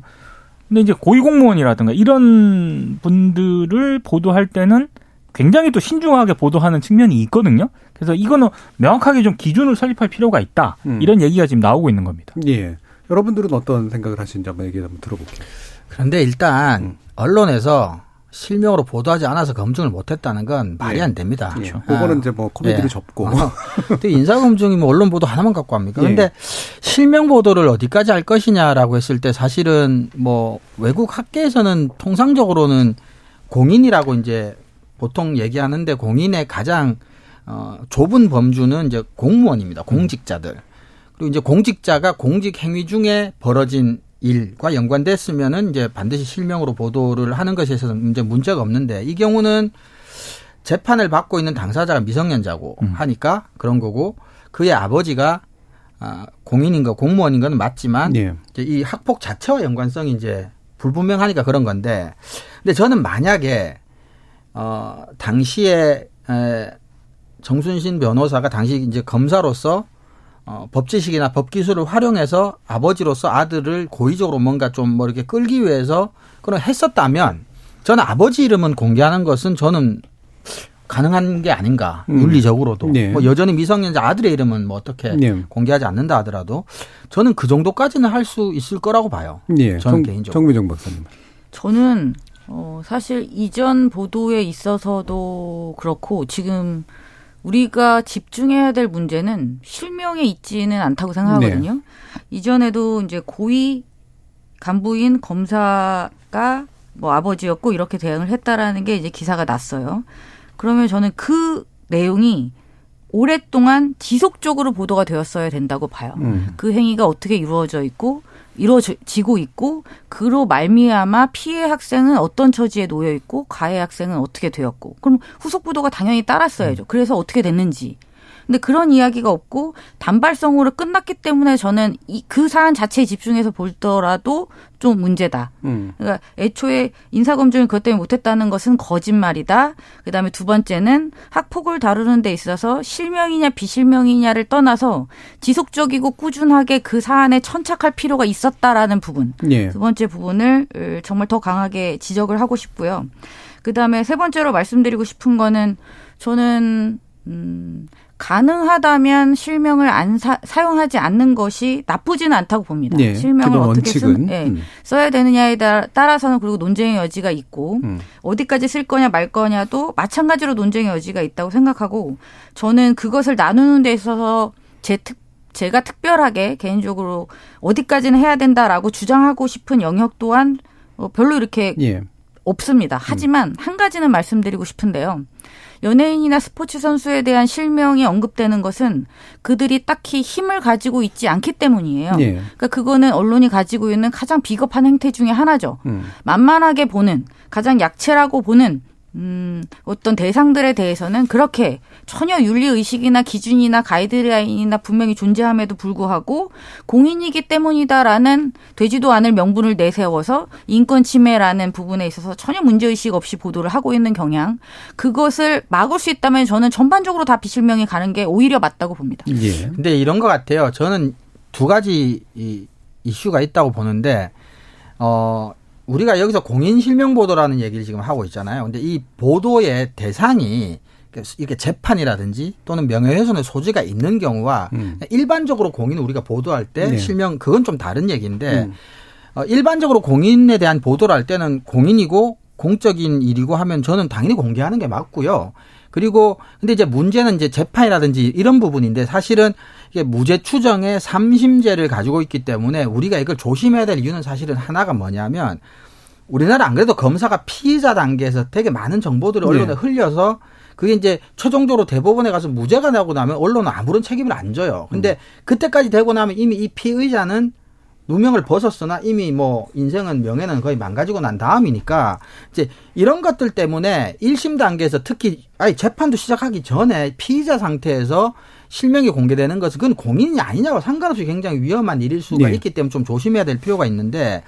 근데 이제 고위공무원이라든가 이런 분들을 보도할 때는 굉장히 또 신중하게 보도하는 측면이 있거든요. 그래서 이거는 명확하게 좀 기준을 설립할 필요가 있다. 음. 이런 얘기가 지금 나오고 있는 겁니다. 예. 여러분들은 어떤 생각을 하시는지 한번 얘기 한번 들어볼게요. 그런데 일단 음. 언론에서 실명으로 보도하지 않아서 검증을 못했다는 건 말이 예. 안 됩니다. 그렇죠. 예. 그거는 이제 뭐 코미디를 예. 접고. 어. 근데 인사 검증이 뭐 언론 보도 하나만 갖고 합니까? 그런데 예. 실명 보도를 어디까지 할 것이냐라고 했을 때 사실은 뭐 외국 학계에서는 통상적으로는 공인이라고 이제 보통 얘기하는데 공인의 가장 어 좁은 범주는 이제 공무원입니다. 공직자들. 그리고 이제 공직자가 공직 행위 중에 벌어진 일과 연관됐으면은 이제 반드시 실명으로 보도를 하는 것에 있어서는 이제 문제가 없는데 이 경우는 재판을 받고 있는 당사자가 미성년자고 음. 하니까 그런 거고 그의 아버지가 아, 공인인 거 공무원인 거는 맞지만 예. 이제 이 학폭 자체와 연관성이 이제 불분명하니까 그런 건데 근데 저는 만약에 어 당시에 에 정순신 변호사가 당시 이제 검사로서 어, 법 지식이나 법 기술을 활용해서 아버지로서 아들을 고의적으로 뭔가 좀 뭐 이렇게 끌기 위해서 그런 했었다면 저는 아버지 이름은 공개하는 것은 저는 가능한 게 아닌가 음. 윤리적으로도 네. 뭐 여전히 미성년자 아들의 이름은 뭐 어떻게 네. 공개하지 않는다 하더라도 저는 그 정도까지는 할 수 있을 거라고 봐요. 네. 저는 정, 개인적으로. 정미정 박사님. 저는 어 사실 이전 보도에 있어서도 그렇고 지금 우리가 집중해야 될 문제는 실명에 있지는 않다고 생각하거든요. 네. 이전에도 이제 고위 간부인 검사가 뭐 아버지였고 이렇게 대응을 했다라는 게 이제 기사가 났어요. 그러면 저는 그 내용이 오랫동안 지속적으로 보도가 되었어야 된다고 봐요. 음. 그 행위가 어떻게 이루어져 있고 이루어지고 있고 그로 말미암아 피해 학생은 어떤 처지에 놓여 있고 가해 학생은 어떻게 되었고 그럼 후속 부도가 당연히 따랐어야죠. 음. 그래서 어떻게 됐는지 근데 그런 이야기가 없고 단발성으로 끝났기 때문에 저는 이, 그 사안 자체에 집중해서 볼더라도 좀 문제다. 음. 그러니까 애초에 인사검증을 그것 때문에 못했다는 것은 거짓말이다. 그 다음에 두 번째는 학폭을 다루는 데 있어서 실명이냐 비실명이냐를 떠나서 지속적이고 꾸준하게 그 사안에 천착할 필요가 있었다라는 부분. 예. 두 번째 부분을 정말 더 강하게 지적을 하고 싶고요. 그 다음에 세 번째로 말씀드리고 싶은 거는 저는 음 가능하다면 실명을 안 사, 용하지 않는 것이 나쁘지는 않다고 봅니다. 네, 실명을 어떻게 쓰, 네, 음. 써야 되느냐에 따라서는 그리고 논쟁의 여지가 있고 음. 어디까지 쓸 거냐 말 거냐도 마찬가지로 논쟁의 여지가 있다고 생각하고 저는 그것을 나누는 데 있어서 제 특, 제가 특별하게 개인적으로 어디까지는 해야 된다라고 주장하고 싶은 영역 또한 어, 별로 이렇게 예. 없습니다. 하지만 음. 한 가지는 말씀드리고 싶은데요. 연예인이나 스포츠 선수에 대한 실명이 언급되는 것은 그들이 딱히 힘을 가지고 있지 않기 때문이에요. 네. 그러니까 그거는 언론이 가지고 있는 가장 비겁한 행태 중의 하나죠. 음. 만만하게 보는 가장 약체라고 보는 음, 어떤 대상들에 대해서는 그렇게 전혀 윤리 의식이나 기준이나 가이드라인이나 분명히 존재함에도 불구하고 공인이기 때문이다라는 되지도 않을 명분을 내세워서 인권 침해라는 부분에 있어서 전혀 문제 의식 없이 보도를 하고 있는 경향 그것을 막을 수 있다면 저는 전반적으로 다 비실명이 가는 게 오히려 맞다고 봅니다. 예. 근데 이런 것 같아요. 저는 두 가지 이 이슈가 있다고 보는데 어 우리가 여기서 공인 실명 보도라는 얘기를 지금 하고 있잖아요. 근데 이 보도의 대상이 이렇게 재판이라든지 또는 명예훼손의 소지가 있는 경우와 음. 일반적으로 공인 우리가 보도할 때 네. 실명 그건 좀 다른 얘기인데 음. 어, 일반적으로 공인에 대한 보도를 할 때는 공인이고 공적인 일이고 하면 저는 당연히 공개하는 게 맞고요. 그리고 근데 이제 문제는 이제 재판이라든지 이런 부분인데 사실은 이게 무죄 추정의 삼심제를 가지고 있기 때문에 우리가 이걸 조심해야 될 이유는 사실은 하나가 뭐냐면 우리나라 안 그래도 검사가 피의자 단계에서 되게 많은 정보들을 언론에 네. 흘려서 그게 이제 최종적으로 대법원에 가서 무죄가 나고 나면 언론은 아무런 책임을 안 져요. 근데 음. 그때까지 되고 나면 이미 이 피의자는 누명을 벗었으나 이미 뭐 인생은 명예는 거의 망가지고 난 다음이니까 이제 이런 것들 때문에 1심 단계에서 특히 아니 재판도 시작하기 전에 피의자 상태에서 실명이 공개되는 것은 그건 공인이 아니냐고 상관없이 굉장히 위험한 일일 수가 네. 있기 때문에 좀 조심해야 될 필요가 있는데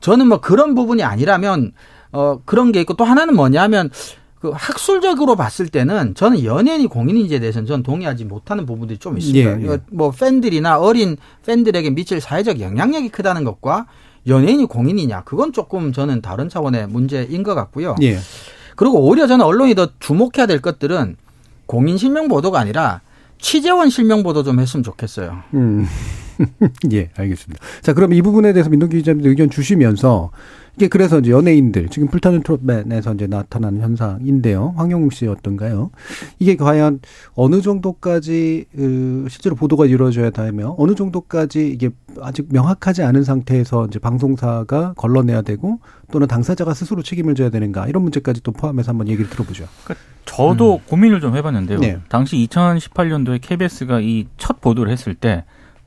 저는 뭐 그런 부분이 아니라면 어 그런 게 있고 또 하나는 뭐냐면 그 학술적으로 봤을 때는 저는 연예인이 공인인지에 대해서는 저는 동의하지 못하는 부분들이 좀 있습니다. 예, 예. 뭐 팬들이나 어린 팬들에게 미칠 사회적 영향력이 크다는 것과 연예인이 공인이냐 그건 조금 저는 다른 차원의 문제인 것 같고요. 예. 그리고 오히려 저는 언론이 더 주목해야 될 것들은 공인 실명 보도가 아니라 취재원 실명 보도 좀 했으면 좋겠어요. 음. [laughs] 예, 알겠습니다. 자, 그럼 이 부분에 대해서 민동기 기자님 의견 주시면서 이게 그래서 이제 연예인들 지금 불타는 트롯맨에서 이제 나타나는 현상인데요. 황영웅 씨 어떤가요? 이게 과연 어느 정도까지 그 실제로 보도가 이루어져야 되며 어느 정도까지 이게 아직 명확하지 않은 상태에서 이제 방송사가 걸러내야 되고 또는 당사자가 스스로 책임을 져야 되는가 이런 문제까지 또 포함해서 한번 얘기를 들어보죠. 그러니까 저도 음. 고민을 좀 해봤는데요. 네. 당시 2018년도에 KBS가 이 첫 보도를 했을 때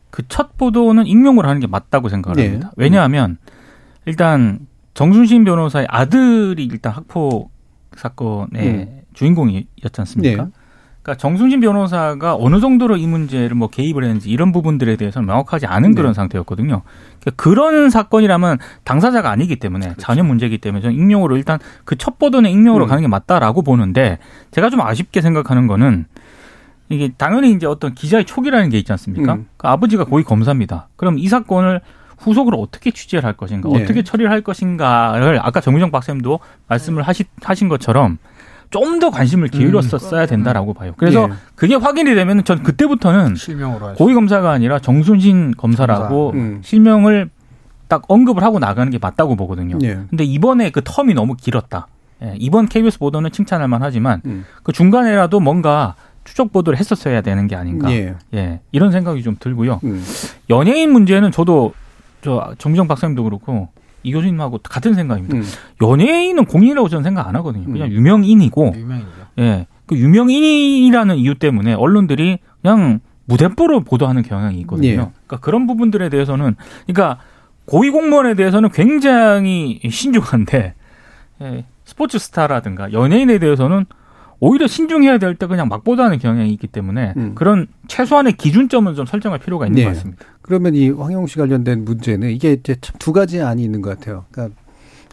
그 첫 보도는 익명으로 하는 게 맞다고 생각을 네. 합니다. 왜냐하면 일단 정순신 변호사의 아들이 일단 학폭 사건의 음. 주인공이었지 않습니까? 네. 그러니까 정순신 변호사가 어느 정도로 이 문제를 뭐 개입을 했는지 이런 부분들에 대해서는 명확하지 않은 네. 그런 상태였거든요. 그러니까 그런 사건이라면 당사자가 아니기 때문에 그렇죠. 전혀 문제이기 때문에 저는 익명으로 일단 그 첫 보도는 익명으로 음. 가는 게 맞다라고 보는데 제가 좀 아쉽게 생각하는 거는 이게 당연히 이제 어떤 기자의 촉이라는 게 있지 않습니까? 음. 그 아버지가 고위 검사입니다. 그럼 이 사건을 후속으로 어떻게 취재를 할 것인가, 네. 어떻게 처리를 할 것인가를 아까 정유정 박사님도 말씀을 하시, 하신 것처럼 좀 더 관심을 기울였었어야 음. 된다라고 봐요. 그래서 네. 그게 확인이 되면 전 그때부터는 고위 검사가 아니라 정순신 검사라고 검사. 음. 실명을 딱 언급을 하고 나가는 게 맞다고 보거든요. 네. 근데 이번에 그 텀이 너무 길었다. 예, 이번 KBS 보도는 칭찬할 만하지만 음. 그 중간에라도 뭔가 추적 보도를 했었어야 되는 게 아닌가. 예, 예 이런 생각이 좀 들고요. 음. 연예인 문제는 저도 저 정미정 박사님도 그렇고 이 교수님하고 같은 생각입니다. 음. 연예인은 공인이라고 저는 생각 안 하거든요. 그냥 음. 유명인이고, 유명인이죠. 예, 그 유명인이라는 이유 때문에 언론들이 그냥 무대뽀로 보도하는 경향이 있거든요. 예. 그러니까 그런 부분들에 대해서는, 그러니까 고위 공무원에 대해서는 굉장히 신중한데 예, 스포츠 스타라든가 연예인에 대해서는 오히려 신중해야 될 때 그냥 막 보도하는 경향이 있기 때문에 음. 그런 최소한의 기준점은 좀 설정할 필요가 있는 네. 것 같습니다. 그러면 이 황영우 씨 관련된 문제는 이게 이제 참 두 가지 안이 있는 것 같아요. 그러니까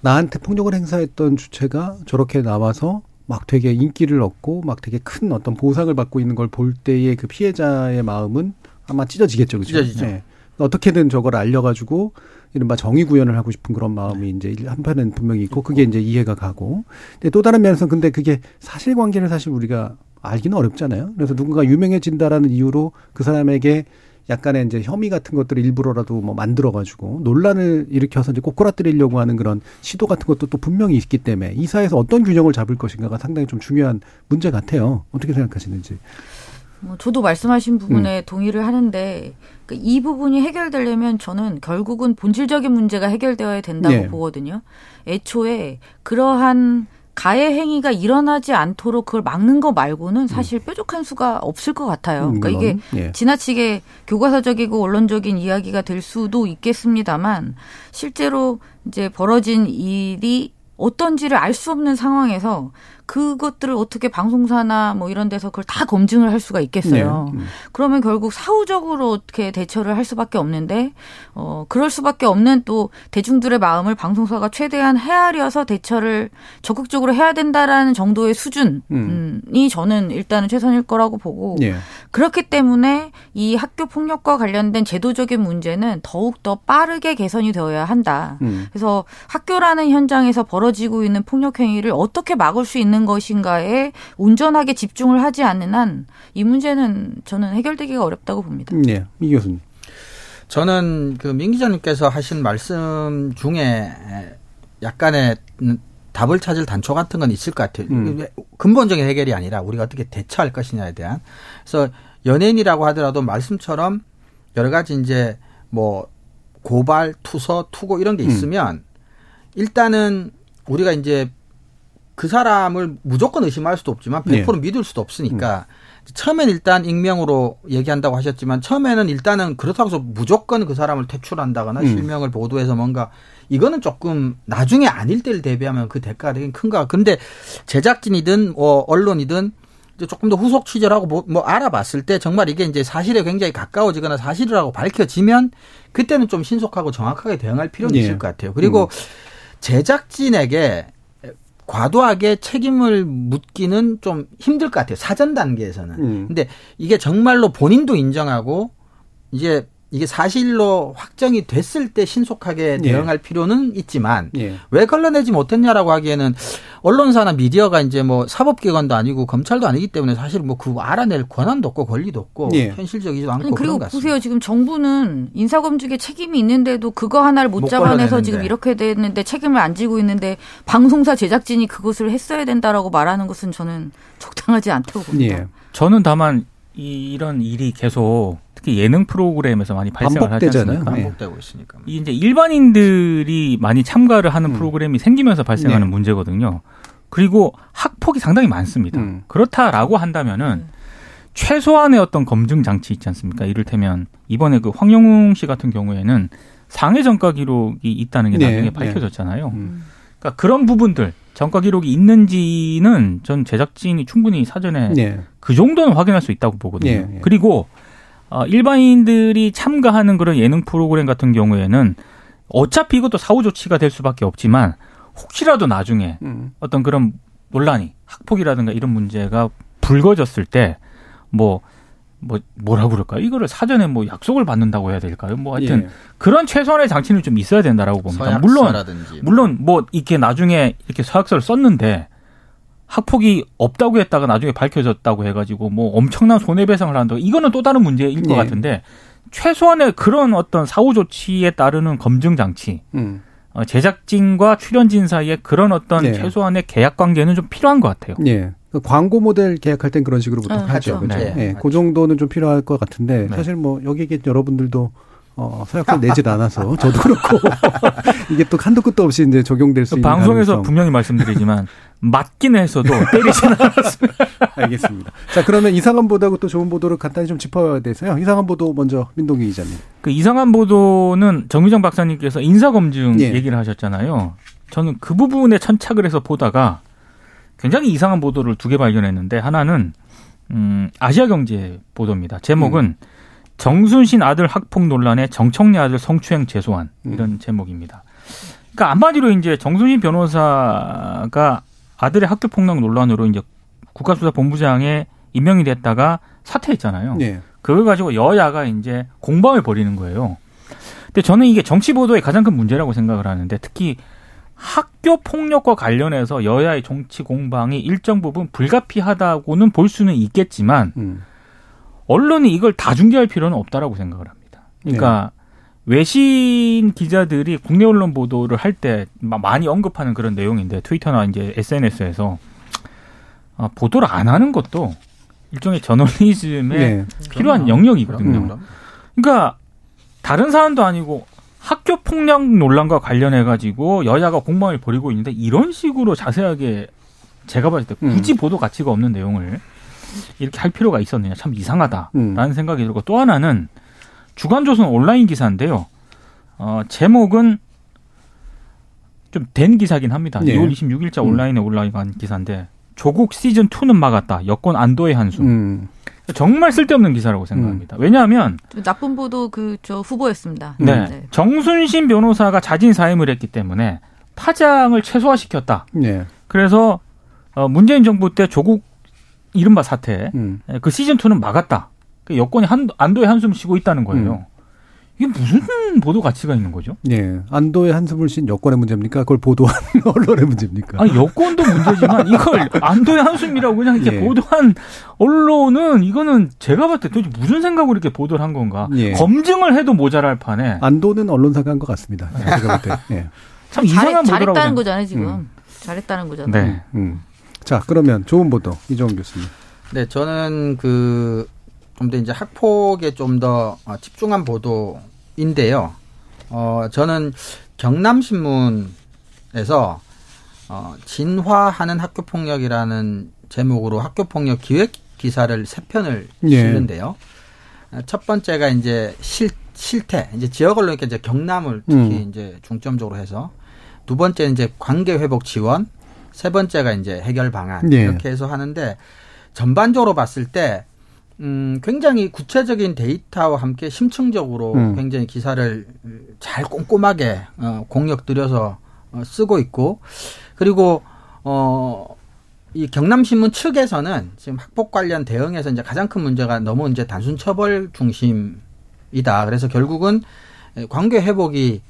나한테 폭력을 행사했던 주체가 저렇게 나와서 막 되게 인기를 얻고 막 되게 큰 어떤 보상을 받고 있는 걸 볼 때의 그 피해자의 마음은 아마 찢어지겠죠, 그죠? 찢어지죠. 네. 어떻게든 저걸 알려가지고 이른바 정의 구현을 하고 싶은 그런 마음이 이제 한편은 분명히 있고 그게 이제 이해가 가고. 근데 또 다른 면에서 근데 그게 사실관계를 사실 우리가 알기는 어렵잖아요. 그래서 누군가 유명해진다라는 이유로 그 사람에게 약간의 이제 혐의 같은 것들을 일부러라도 뭐 만들어가지고 논란을 일으켜서 이제 꼬꾸라뜨리려고 하는 그런 시도 같은 것도 또 분명히 있기 때문에 이 사회에서 어떤 균형을 잡을 것인가가 상당히 좀 중요한 문제 같아요. 어떻게 생각하시는지. 뭐 저도 말씀하신 부분에 음. 동의를 하는데 그이 부분이 해결되려면 저는 결국은 본질적인 문제가 해결되어야 된다고 네. 보거든요. 애초에 그러한 가해 행위가 일어나지 않도록 그걸 막는 거 말고는 사실 음. 뾰족한 수가 없을 것 같아요. 그러니까 이게 예. 지나치게 교과서적이고 언론적인 이야기가 될 수도 있겠습니다만 실제로 이제 벌어진 일이 어떤지를 알 수 없는 상황에서 그것들을 어떻게 방송사나 뭐 이런 데서 그걸 다 검증을 할 수가 있겠어요. 네. 음. 그러면 결국 사후적으로 어떻게 대처를 할 수밖에 없는데 어 그럴 수밖에 없는 또 대중들의 마음을 방송사가 최대한 헤아려서 대처를 적극적으로 해야 된다라는 정도의 수준이 음. 저는 일단은 최선일 거라고 보고 네. 그렇기 때문에 이 학교 폭력과 관련된 제도적인 문제는 더욱 더 빠르게 개선이 되어야 한다. 음. 그래서 학교라는 현장에서 벌어지고 있는 폭력 행위를 어떻게 막을 수 있는 있는 것인가에 온전하게 집중을 하지 않는 한 이 문제는 저는 해결되기가 어렵다고 봅니다. 네, 이 교수님. 저는 그 민 기자님께서 하신 말씀 중에 약간의 답을 찾을 단초 같은 건 있을 것 같아요. 음. 근본적인 해결이 아니라 우리가 어떻게 대처할 것이냐에 대한. 그래서 연예인이라고 하더라도 말씀처럼 여러 가지 이제 뭐 고발, 투서, 투고 이런 게 음. 있으면 음. 일단은 우리가 이제 그 사람을 무조건 의심할 수도 없지만 100% 네. 믿을 수도 없으니까 음. 처음엔 일단 익명으로 얘기한다고 하셨지만 처음에는 일단은 그렇다고 해서 무조건 그 사람을 퇴출한다거나 음. 실명을 보도해서 뭔가 이거는 조금 나중에 아닐 때를 대비하면 그 대가가 되긴 큰가. 근데 제작진이든 뭐 언론이든 조금 더 후속 취재하고 뭐, 뭐 알아봤을 때 정말 이게 이제 사실에 굉장히 가까워지거나 사실이라고 밝혀지면 그때는 좀 신속하고 정확하게 대응할 필요는 예. 있을 것 같아요. 그리고 음. 제작진에게 과도하게 책임을 묻기는 좀 힘들 것 같아요. 사전 단계에서는. 음. 근데 이게 정말로 본인도 인정하고 이제 이게 사실로 확정이 됐을 때 신속하게 예. 대응할 예. 필요는 있지만 예. 왜 걸러내지 못했냐라고 하기에는 언론사나 미디어가 이제 뭐 사법기관도 아니고 검찰도 아니기 때문에 사실 뭐 그 알아낼 권한도 없고 권리도 없고 예. 현실적이지도 않고 아니, 그리고 보세요 지금 정부는 인사검증에 책임이 있는데도 그거 하나를 못, 못 잡아내서 지금 이렇게 됐는데 책임을 안 지고 있는데 방송사 제작진이 그것을 했어야 된다라고 말하는 것은 저는 적당하지 않다고 봅니다. 예. 저는 다만 이런 일이 계속 특히 예능 프로그램에서 많이 발생을 하지 않습니까? 네. 반복되고 있으니까. 이 이제 일반인들이 많이 참가를 하는 음. 프로그램이 생기면서 발생하는 네. 문제거든요. 그리고 학폭이 상당히 많습니다. 음. 그렇다라고 한다면은 음. 최소한의 어떤 검증 장치 있지 않습니까? 이를테면 이번에 그 황영웅 씨 같은 경우에는 상해 전과 기록이 있다는 게 네. 나중에 네. 밝혀졌잖아요. 음. 그러니까 그런 부분들 전과 기록이 있는지는 전 제작진이 충분히 사전에 네. 그 정도는 확인할 수 있다고 보거든요. 네. 그리고 어, 일반인들이 참가하는 그런 예능 프로그램 같은 경우에는 어차피 이것도 사후 조치가 될 수밖에 없지만 혹시라도 나중에 음. 어떤 그런 논란이 학폭이라든가 이런 문제가 불거졌을 때 뭐 뭐 뭐라 그럴까요? 이거를 사전에 뭐 약속을 받는다고 해야 될까요? 뭐 하여튼 예. 그런 최소한의 장치는 좀 있어야 된다라고 봅니다. 물론 물론 뭐 이렇게 나중에 이렇게 서약서를 썼는데 학폭이 없다고 했다가 나중에 밝혀졌다고 해가지고 뭐 엄청난 손해배상을 한다고 이거는 또 다른 문제일 것 네. 같은데 최소한의 그런 어떤 사후 조치에 따르는 검증 장치, 음. 어, 제작진과 출연진 사이에 그런 어떤 네. 최소한의 계약 관계는 좀 필요한 것 같아요. 네. 그 광고 모델 계약할 땐 그런 식으로 보통 아, 하죠. 그렇죠. 네. 네. 그 정도는 좀 필요할 것 같은데 네. 사실 뭐 여기 계신 여러분들도 어, 서약서 내질 않아서 저도 그렇고 [laughs] 이게 또 한도 끝도 없이 이제 적용될 수 있는 방송에서 가능성. 분명히 말씀드리지만 맞긴 했어도 때리지는 [laughs] 않았습니다. 알겠습니다. 자 그러면 이상한 보도하고 또 좋은 보도를 간단히 좀 짚어야 돼서요. 이상한 보도 먼저 민동기 기자님. 그 이상한 보도는 정미정 박사님께서 인사 검증 예. 얘기를 하셨잖아요. 저는 그 부분에 천착을 해서 보다가 굉장히 이상한 보도를 두 개 발견했는데 하나는 음, 아시아 경제 보도입니다. 제목은 음. 정순신 아들 학폭 논란에 정청래 아들 성추행 재소한 음. 이런 음. 제목입니다. 그러니까 한마디로 이제 정순신 변호사가 아들의 학교 폭력 논란으로 이제 국가수사본부장에 임명이 됐다가 사퇴했잖아요. 네. 그걸 가지고 여야가 이제 공방을 벌이는 거예요. 근데 저는 이게 정치 보도의 가장 큰 문제라고 생각을 하는데 특히 학교 폭력과 관련해서 여야의 정치 공방이 일정 부분 불가피하다고는 볼 수는 있겠지만 음. 언론이 이걸 다 중계할 필요는 없다라고 생각을 합니다. 그러니까 네. 외신 기자들이 국내 언론 보도를 할 때 많이 언급하는 그런 내용인데 트위터나 이제 SNS에서 아, 보도를 안 하는 것도 일종의 저널리즘에 네. 필요한. 영역이거든요. 그러니까 다른 사안도 아니고 학교 폭력 논란과 관련해 가지고 여야가 공방을 벌이고 있는데 이런 식으로 자세하게 제가 봤을 때 굳이 음. 보도 가치가 없는 내용을 이렇게 할 필요가 있었느냐 참 이상하다라는 음. 생각이 들고 또 하나는 주간조선 온라인 기사인데요. 어, 제목은 좀 된 기사긴 합니다. 네. 2월 26일자 음. 온라인에 올라간 기사인데 조국 시즌 2는 막았다. 여권 안도의 한숨. 음. 정말 쓸데없는 기사라고 생각합니다. 음. 왜냐하면 나쁜 보도 그 저 후보였습니다. 네. 네. 정순신 변호사가 자진 사임을 했기 때문에 파장을 최소화시켰다. 네. 그래서 어, 문재인 정부 때 조국 이른바 사태 음. 예, 그 시즌 2는 막았다. 그 여권이 한, 안도의 한숨을 쉬고 있다는 거예요. 음. 이게 무슨 보도 가치가 있는 거죠? 예. 안도의 한숨을 쉰 여권의 문제입니까? 그걸 보도한 [laughs] 언론의 문제입니까? 아니, 여권도 문제지만 이걸 안도의 한숨이라고 그냥 이렇게 예. 보도한 언론은 이거는 제가 봤을 때 도대체 무슨 생각으로 이렇게 보도를 한 건가? 예. 검증을 해도 모자랄 판에. 안도는 언론사가 한 것 같습니다. 제가 볼 때. 예. 참 이상한 잘했, 보도라고. 잘했다는 거잖아요, 지금. 음. 잘했다는 거잖아요. 네. 음. 자, 그러면 좋은 보도 이종훈 교수님. 네, 저는 그 좀 더 이제 학폭에 좀 더 집중한 보도인데요. 어, 저는 경남신문에서 어, 진화하는 학교 폭력이라는 제목으로 학교 폭력 기획 기사를 세 편을 예. 쓰는데요. 어, 첫 번째가 이제 실 실태 이제 지역 언론이니까 이제 경남을 특히 음. 이제 중점적으로 해서 두 번째는 이제 관계 회복 지원, 세 번째가 이제 해결 방안 예. 이렇게 해서 하는데 전반적으로 봤을 때 음, 굉장히 구체적인 데이터와 함께 심층적으로 음. 굉장히 기사를 잘 꼼꼼하게 어, 공력 들여서 어, 쓰고 있고 그리고 어, 이 경남신문 측에서는 지금 학폭 관련 대응에서 이제 가장 큰 문제가 너무 이제 단순 처벌 중심이다. 그래서 결국은 관계 회복이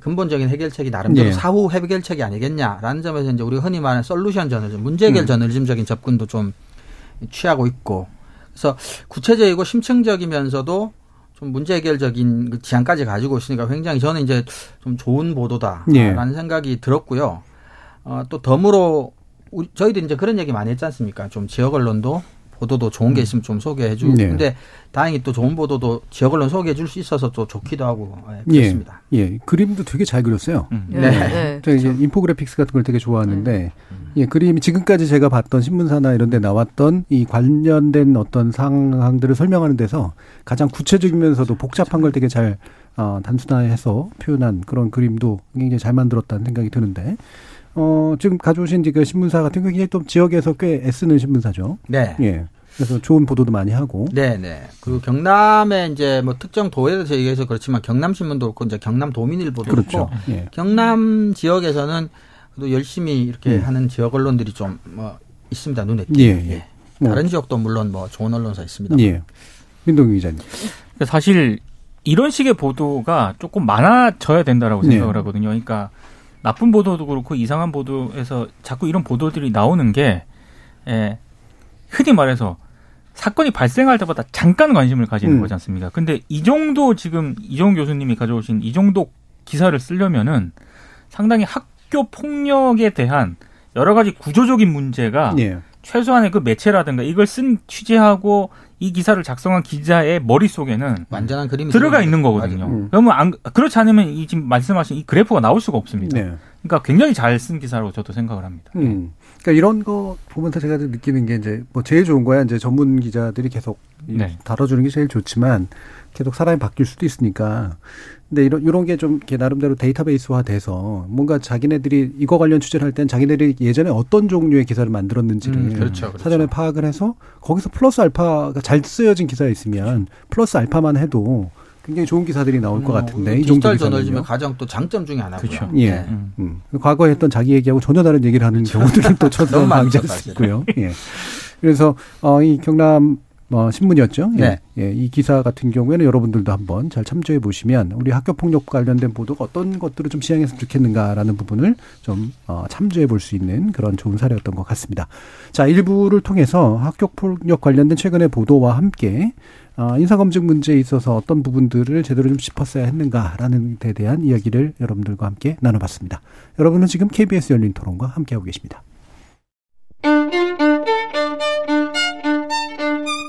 근본적인 해결책이 나름대로 예. 사후 해결책이 아니겠냐라는 점에서 이제 우리가 흔히 말하는 솔루션 저널리즘, 문제 해결 음. 저널리즘적인 접근도 좀 취하고 있고 그래서 구체적이고 심층적이면서도 좀 문제 해결적인 그 지향까지 가지고 있으니까 굉장히 저는 이제 좀 좋은 보도다라는 예. 생각이 들었고요. 어, 또 덤으로 저희도 이제 그런 얘기 많이 했지 않습니까? 좀 지역 언론도 보도도 좋은 게 있으면 좀 소개해 주고. 네. 근데 다행히 또 좋은 보도도 지역 언론 소개해 줄 수 있어서 또 좋기도 하고 예, 예, 그렇습니다. 예, 그림도 되게 잘 그렸어요. 음. 예, 네. 예. 제가 이제 infographics 같은 걸 되게 좋아하는데, 음. 예, 그림이 지금까지 제가 봤던 신문사나 이런 데 나왔던 이 관련된 어떤 상황들을 설명하는 데서 가장 구체적이면서도 복잡한 걸 되게 잘, 어, 단순화해서 표현한 그런 그림도 굉장히 잘 만들었다는 생각이 드는데, 어, 지금 가져오신 그 신문사 같은 경우 굉장히 또 지역에서 꽤 애쓰는 신문사죠. 네. 예. 그래서 좋은 보도도 많이 하고. 네, 네. 그리고 경남의 이제 뭐 특정 도에 대해서 얘기해서 그렇지만 경남 신문도 그렇고 이제 경남 도민일보도 그렇죠. 그렇고 예. 경남 지역에서는 또 열심히 이렇게 예. 하는 지역 언론들이 좀 뭐 있습니다. 눈에 예, 띄는. 예. 뭐, 다른 지역도 물론 뭐 좋은 언론사 있습니다. 예. 민동기 기자님. 사실 이런 식의 보도가 조금 많아져야 된다라고 네. 생각을 하거든요. 그러니까 나쁜 보도도 그렇고 이상한 보도에서 자꾸 이런 보도들이 나오는 게 예, 흔히 말해서 사건이 발생할 때마다 잠깐 관심을 가지는 음. 거지 않습니까? 근데 이 정도 지금 이종 교수님이 가져오신 이 정도 기사를 쓰려면은 상당히 학교 폭력에 대한 여러 가지 구조적인 문제가 예. 최소한의 그 매체라든가 이걸 쓴 취재하고 이 기사를 작성한 기자의 머릿속에는 완전한 그림이 들어가 있는. 거거든요. 음. 그러면 안, 그렇지 않으면 이 지금 말씀하신 이 그래프가 나올 수가 없습니다. 네. 그러니까 굉장히 잘 쓴 기사라고 저도 생각을 합니다. 음. 그러니까 이런 거 보면서 제가 좀 느끼는 게 이제 뭐 제일 좋은 거야 이제 전문 기자들이 계속 이 네. 다뤄주는 게 제일 좋지만 계속 사람이 바뀔 수도 있으니까. 근데 이런 이런 게 좀 나름대로 데이터베이스화 돼서 뭔가 자기네들이 이거 관련 취재를 할 땐 자기네들이 예전에 어떤 종류의 기사를 만들었는지를 음, 그렇죠, 그렇죠. 사전에 파악을 해서 거기서 플러스 알파가 잘 쓰여진 기사가 있으면 플러스 알파만 해도 굉장히 좋은 기사들이 나올 것 같은데 이 정도 디지털 기사는요. 가장 또 장점 중에 하나고요. 그렇죠. 예. 네. 음. 음. 과거에 했던 자기 얘기하고 전혀 다른 얘기를 하는 경우들을 또 많죠, 방지할 수 사실은. 있고요. 예. 그래서 어, 이 경남 어, 신문이었죠. 예. 네. 예. 이 기사 같은 경우에는 여러분들도 한번 잘 참조해 보시면 우리 학교 폭력 관련된 보도가 어떤 것들을 좀 시행했으면 좋겠는가라는 부분을 좀 어, 참조해 볼 수 있는 그런 좋은 사례였던 것 같습니다. 자, 일부를 통해서 학교 폭력 관련된 최근의 보도와 함께 어, 인사검증 문제에 있어서 어떤 부분들을 제대로 좀 짚었어야 했는가라는 데 대한 이야기를 여러분들과 함께 나눠봤습니다. 여러분은 지금 KBS 열린 토론과 함께하고 계십니다.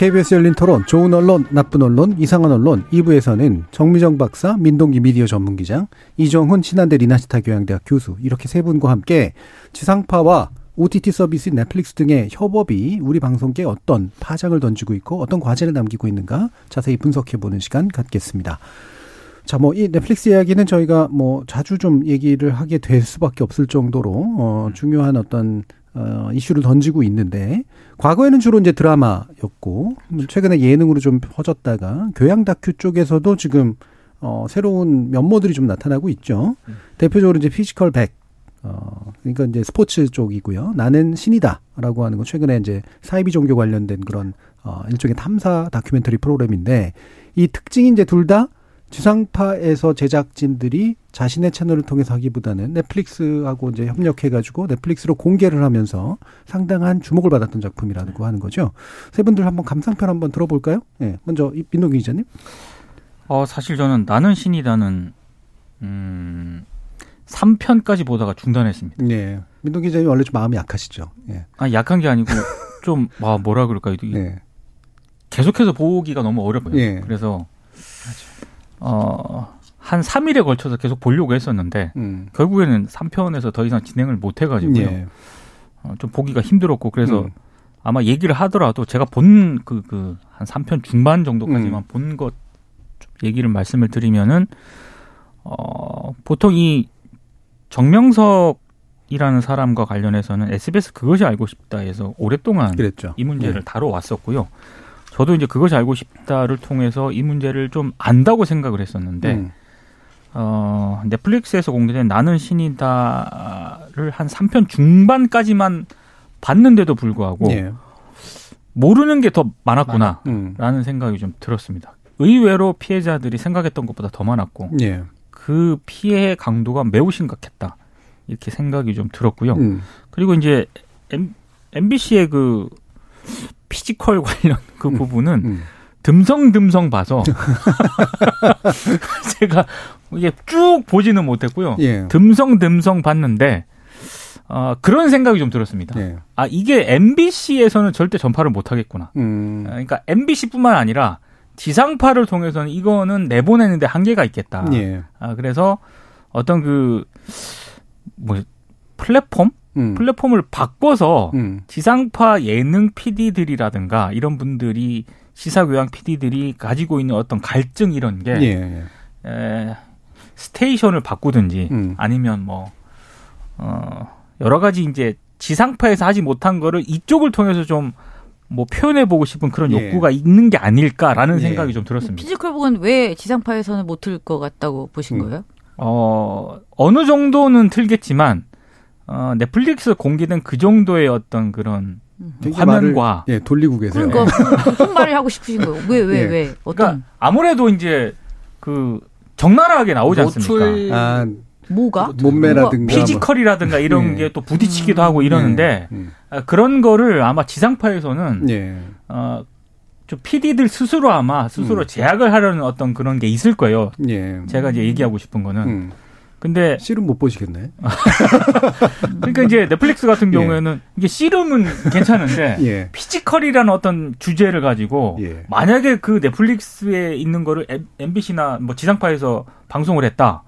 KBS 열린 토론, 좋은 언론, 나쁜 언론, 이상한 언론 2부에서는 정미정 박사, 민동기 미디어 전문기장, 이정훈 신한대 리나시타 교양대학 교수 이렇게 세 분과 함께 지상파와 OTT 서비스 넷플릭스 등의 협업이 우리 방송계에 어떤 파장을 던지고 있고 어떤 과제를 남기고 있는가 자세히 분석해보는 시간 갖겠습니다. 자, 뭐, 이 넷플릭스 이야기는 저희가 뭐 자주 좀 얘기를 하게 될 수밖에 없을 정도로, 어, 중요한 어떤, 어, 이슈를 던지고 있는데, 과거에는 주로 이제 드라마였고, 최근에 예능으로 좀 퍼졌다가, 교양 다큐 쪽에서도 지금, 어, 새로운 면모들이 좀 나타나고 있죠. 대표적으로 이제 피지컬 백, 어, 그러니까 이제 스포츠 쪽이고요. 나는 신이다. 라고 하는 거 최근에 이제 사이비 종교 관련된 그런, 어, 일종의 탐사 다큐멘터리 프로그램인데, 이 특징이 이제 둘 다 지상파에서 제작진들이 자신의 채널을 통해서 하기보다는 넷플릭스하고 이제 협력해가지고 넷플릭스로 공개를 하면서 상당한 주목을 받았던 작품이라고 하는 거죠. 세 분들 한번 감상편 한번 들어볼까요? 예. 네, 먼저 민동기 기자님. 어, 사실 저는 나는 신이다는 음 3편까지 보다가 중단했습니다. 네. 민동 기자님 원래 좀 마음이 약하시죠. 예. 아, 약한 게 아니고 좀 아, 뭐라 그럴까요? 네. 계속해서 보기가 너무 어렵고요. 예. 그래서 어, 한 3일에 걸쳐서 계속 보려고 했었는데 음. 결국에는 3편에서 더 이상 진행을 못 해가지고요. 예. 어, 좀 보기가 힘들었고 그래서 음. 아마 얘기를 하더라도 제가 본 그 그 한 3편 중반 정도까지만 음. 본것 얘기를 말씀을 드리면은 어, 보통 이 정명석이라는 사람과 관련해서는 SBS 그것이 알고 싶다에서 오랫동안 그랬죠. 이 문제를 네. 다뤄왔었고요. 저도 이제 그것이 알고 싶다를 통해서 이 문제를 좀 안다고 생각을 했었는데 음. 어, 넷플릭스에서 공개된 나는 신이다를 한 3편 중반까지만 봤는데도 불구하고 네. 모르는 게 더 많았구나라는 음. 생각이 좀 들었습니다. 의외로 피해자들이 생각했던 것보다 더 많았고 네. 그 피해 강도가 매우 심각했다 이렇게 생각이 좀 들었고요. 음. 그리고 이제 MBC의 그 physical 관련 그 음. 부분은 음. 듬성듬성 봐서 [laughs] 제가 이게 쭉 보지는 못했고요. 예. 듬성듬성 봤는데 어, 그런 생각이 좀 들었습니다. 예. 아 이게 MBC에서는 절대 전파를 못 하겠구나. 음. 그러니까 MBC뿐만 아니라 지상파를 통해서는 이거는 내보내는데 한계가 있겠다. 예. 아, 그래서 어떤 그, 뭐, 플랫폼? 음. 플랫폼을 바꿔서 음. 지상파 예능 PD들이라든가 이런 분들이 시사교양 PD들이 가지고 있는 어떤 갈증 이런 게 예. 에, 스테이션을 바꾸든지 음. 아니면 뭐, 어, 여러 가지 이제 지상파에서 하지 못한 거를 이쪽을 통해서 좀 뭐 표현해 보고 싶은 그런 예. 욕구가 있는 게 아닐까라는 예. 생각이 좀 들었습니다. 피지컬북은 왜 지상파에서는 못 틀 것 같다고 보신 음. 거예요? 어, 어느 정도는 틀겠지만, 어, 넷플릭스 공개된 그 정도의 어떤 그런 화면과. 말을, 예, 돌리고 계세요. 그러니까 무슨 말을 하고 싶으신 거예요? 왜, 왜, 예. 왜? 어떤. 그러니까 아무래도 이제 그 적나라하게 나오지 않습니까? 아, 뭐가? 몸매라든가 피지컬이라든가 이런 네. 게또 부딪히기도 음. 하고 이러는데 네. 음. 아, 그런 거를 아마 지상파에서는 네. 어, 좀 PD들 스스로 아마 스스로 음. 제약을 하려는 어떤 그런 게 있을 거예요. 예. 제가 이제 얘기하고 싶은 거는. 음. 근데 씨름 못 보시겠네. [laughs] 그러니까 이제 넷플릭스 같은 예. 경우에는 예. 이게 씨름은 괜찮은데 [laughs] 예. physical이라는 어떤 주제를 가지고 예. 만약에 그 넷플릭스에 있는 거를 MBC나 뭐 지상파에서 방송을 했다.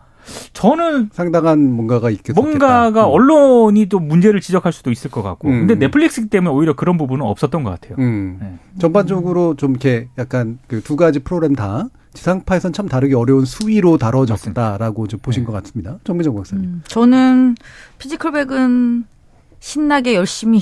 저는 상당한 뭔가가 있겠 뭔가가 음. 언론이 또 문제를 지적할 수도 있을 것 같고. 음. 근데 넷플릭스 때문에 오히려 그런 부분은 없었던 것 같아요. 음. 네. 전반적으로 좀 이렇게 약간 그 두 가지 프로그램 다 지상파에선 참 다르게 어려운 수위로 다뤄졌다라고 좀 보신 네. 것 같습니다. 정민정 박사님. 음. 저는 피지컬백은 신나게 열심히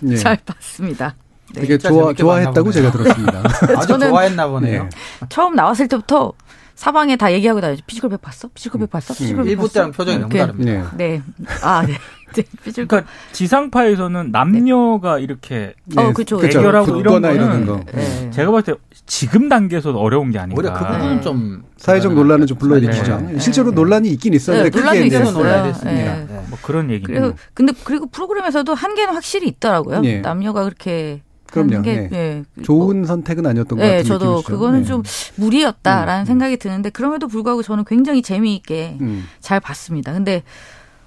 네. [laughs] 잘 봤습니다. 네. 되게 좋아, 좋아했다고 제가 들었습니다. [laughs] 아주 좋아했나 보네요. 네. 처음 나왔을 때부터 사방에 다 얘기하고 다니죠. 피지컬 백 봤어? 피지컬백 음. 봤어? 피지컬백 음. 봤어? 때랑 표정이 너무 다릅니다. 네. 네. 아, 네. [laughs] 네. 그러니까 지상파에서는 남녀가 네. 이렇게 어, 그렇죠. 대결하고 이런 거는 거. 네. 제가 봤을 때 지금 단계에서 어려운 게 아닌가. 오히려 그 부분은 좀 사회적 논란을 좀 불러일으키죠. 네. 실제로 논란이 있긴 있었는데 네, 논란이 있었어요. 네. 뭐 그런 얘기. 그리고 근데 그리고 프로그램에서도 한계는 확실히 있더라고요. 남녀가 그렇게 그럼요. 게, 네. 네. 좋은 뭐, 선택은 아니었던 것 네, 같은 저도 느낌이죠. 그거는 네. 좀 무리였다라는 음, 음. 생각이 드는데 그럼에도 불구하고 저는 굉장히 재미있게 음. 잘 봤습니다. 근데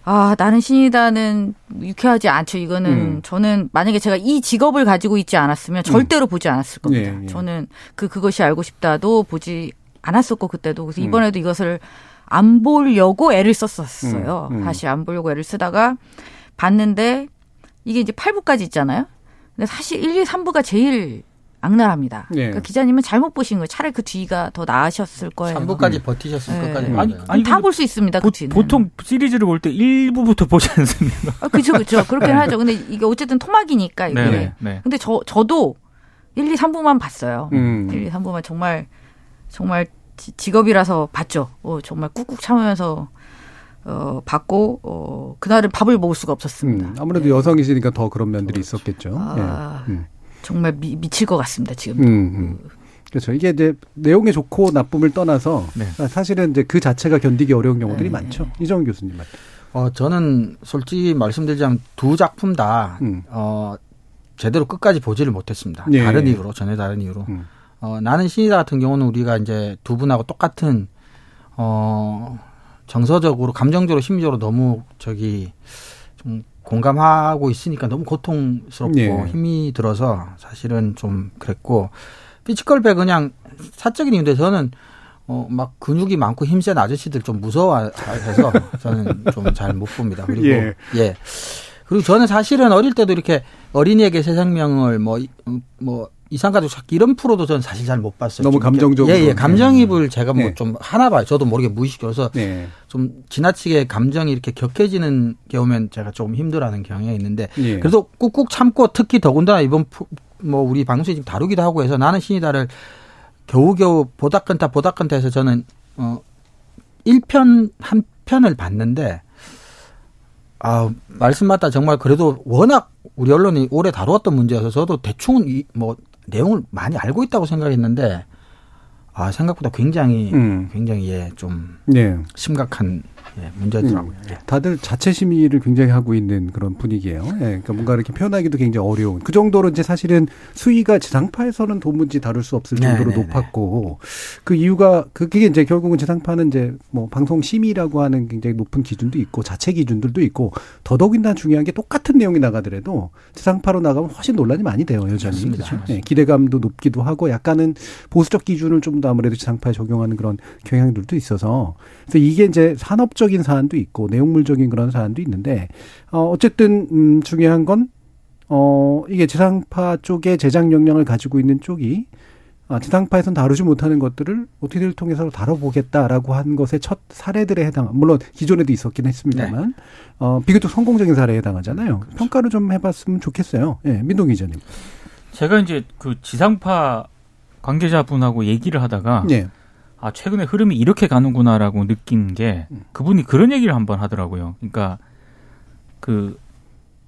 아 나는 신이다는 유쾌하지 않죠. 이거는 음. 저는 만약에 제가 이 직업을 가지고 있지 않았으면 절대로 보지 않았을 겁니다. 예, 예. 저는 그 그것이 알고 싶다도 보지 않았었고 그때도 그래서 음. 이번에도 이것을 안 보려고 애를 썼었어요. 다시 안 보려고 애를 쓰다가 봤는데 이게 이제 8부까지 있잖아요. 근데 사실 1, 2, 3부가 제일 악랄합니다. 네. 그러니까 기자님은 잘못 보신 거예요. 차라리 그 뒤가 더 나으셨을 거예요. 3부까지 음. 버티셨을 네. 것까지. 아니, 아니 다 볼 수 있습니다. 보, 그 보통 시리즈를 볼 때 1부부터 [laughs] 보지 않습니까? 아, 그렇죠, 그렇죠. 그렇긴 네. 하죠. 근데 이게 어쨌든 토막이니까 이게. 네, 네. 근데 저 저도 1, 2, 3부만 봤어요. 음. 1, 2, 3부만 정말 정말 직업이라서 봤죠. 어, 정말 꾹꾹 참으면서 어, 받고, 어, 그날은 밥을 먹을 수가 없었습니다. 음, 아무래도 네. 여성이시니까 더 그런 면들이 있었겠죠. 아, 네. 음. 정말 미, 미칠 것 같습니다, 지금. 음, 음. 그렇죠. 이게 이제 내용이 좋고 나쁨을 떠나서 네. 사실은 이제 그 자체가 견디기 어려운 경우들이 네. 많죠. 이정훈 교수님 말. 어 저는 솔직히 말씀드리자면 두 작품 다 음. 어, 제대로 끝까지 보지를 못했습니다. 네. 다른 이유로 전혀 다른 이유로. 음. 어, 나는 신이다 같은 경우는 우리가 이제 두 분하고 똑같은 어 정서적으로 감정적으로 심리적으로 너무 저기 좀 공감하고 있으니까 너무 고통스럽고 네. 힘이 들어서 사실은 좀 그랬고 피지컬배 그냥 사적인 이유인데 저는 어, 막 근육이 많고 힘센 아저씨들 좀 무서워해서 [laughs] 저는 좀 잘 못 봅니다. 그리고 예. 예. 그리고 저는 사실은 어릴 때도 이렇게 어린이에게 새 생명을 뭐, 뭐, 이상가족 찾기 이런 프로도 저는 사실 잘 못 봤어요. 너무 감정적으로. 예, 예. 감정입을 제가 뭐좀 네. 하나 봐요. 저도 모르게 무의식적으로. 네. 좀 지나치게 감정이 이렇게 격해지는 경우면 제가 조금 힘들어하는 경향이 있는데 네. 그래도 꾹꾹 참고 특히 더군다나 이번 뭐 우리 방송에 지금 다루기도 하고 해서 나는 신이다를 겨우겨우 보다끈다 보다끈다 해서 저는 어 1편 한 편을 봤는데 아 말씀마다 정말 그래도 워낙 우리 언론이 오래 다루었던 문제여서 저도 대충 이뭐 내용을 많이 알고 있다고 생각했는데 아 생각보다 굉장히 음. 굉장히 예좀 네. 심각한 예, 문제더라고요. 음, 예. 다들 자체 심의를 굉장히 하고 있는 그런 분위기예요. 예, 그러니까 뭔가 이렇게 표현하기도 굉장히 어려운. 그 정도로 이제 사실은 수위가 지상파에서는 도무지 다룰 수 없을 정도로 네네네. 높았고 그 이유가 그게 이제 결국은 지상파는 이제 뭐 방송 심의라고 하는 굉장히 높은 기준도 있고 자체 기준들도 있고 더더욱이나 중요한 게 똑같은 내용이 나가더라도 지상파로 나가면 훨씬 논란이 많이 돼요 여전히. 그렇죠? 예, 기대감도 높기도 하고 약간은 보수적 기준을 좀 더 아무래도 지상파에 적용하는 그런 경향들도 있어서 그래서 이게 이제 산업 적 법적인 사안도 있고 내용물적인 그런 사안도 있는데 어 어쨌든 음 중요한 건 어 이게 지상파 쪽의 제작 역량을 가지고 있는 쪽이 아, 지상파에서는 다루지 못하는 것들을 OTT를 통해서 다뤄보겠다라고 한 것의 첫 사례들에 해당, 물론 기존에도 있었긴 했습니다만, 네. 어, 비교적 성공적인 사례에 해당하잖아요. 그렇죠. 평가를 좀 해봤으면 좋겠어요. 예, 네, 민동 기자님. 제가 이제 그 지상파 관계자분하고 얘기를 하다가, 네. 아 최근에 흐름이 이렇게 가는구나라고 느낀 게 음. 그분이 그런 얘기를 한번 하더라고요. 그러니까 그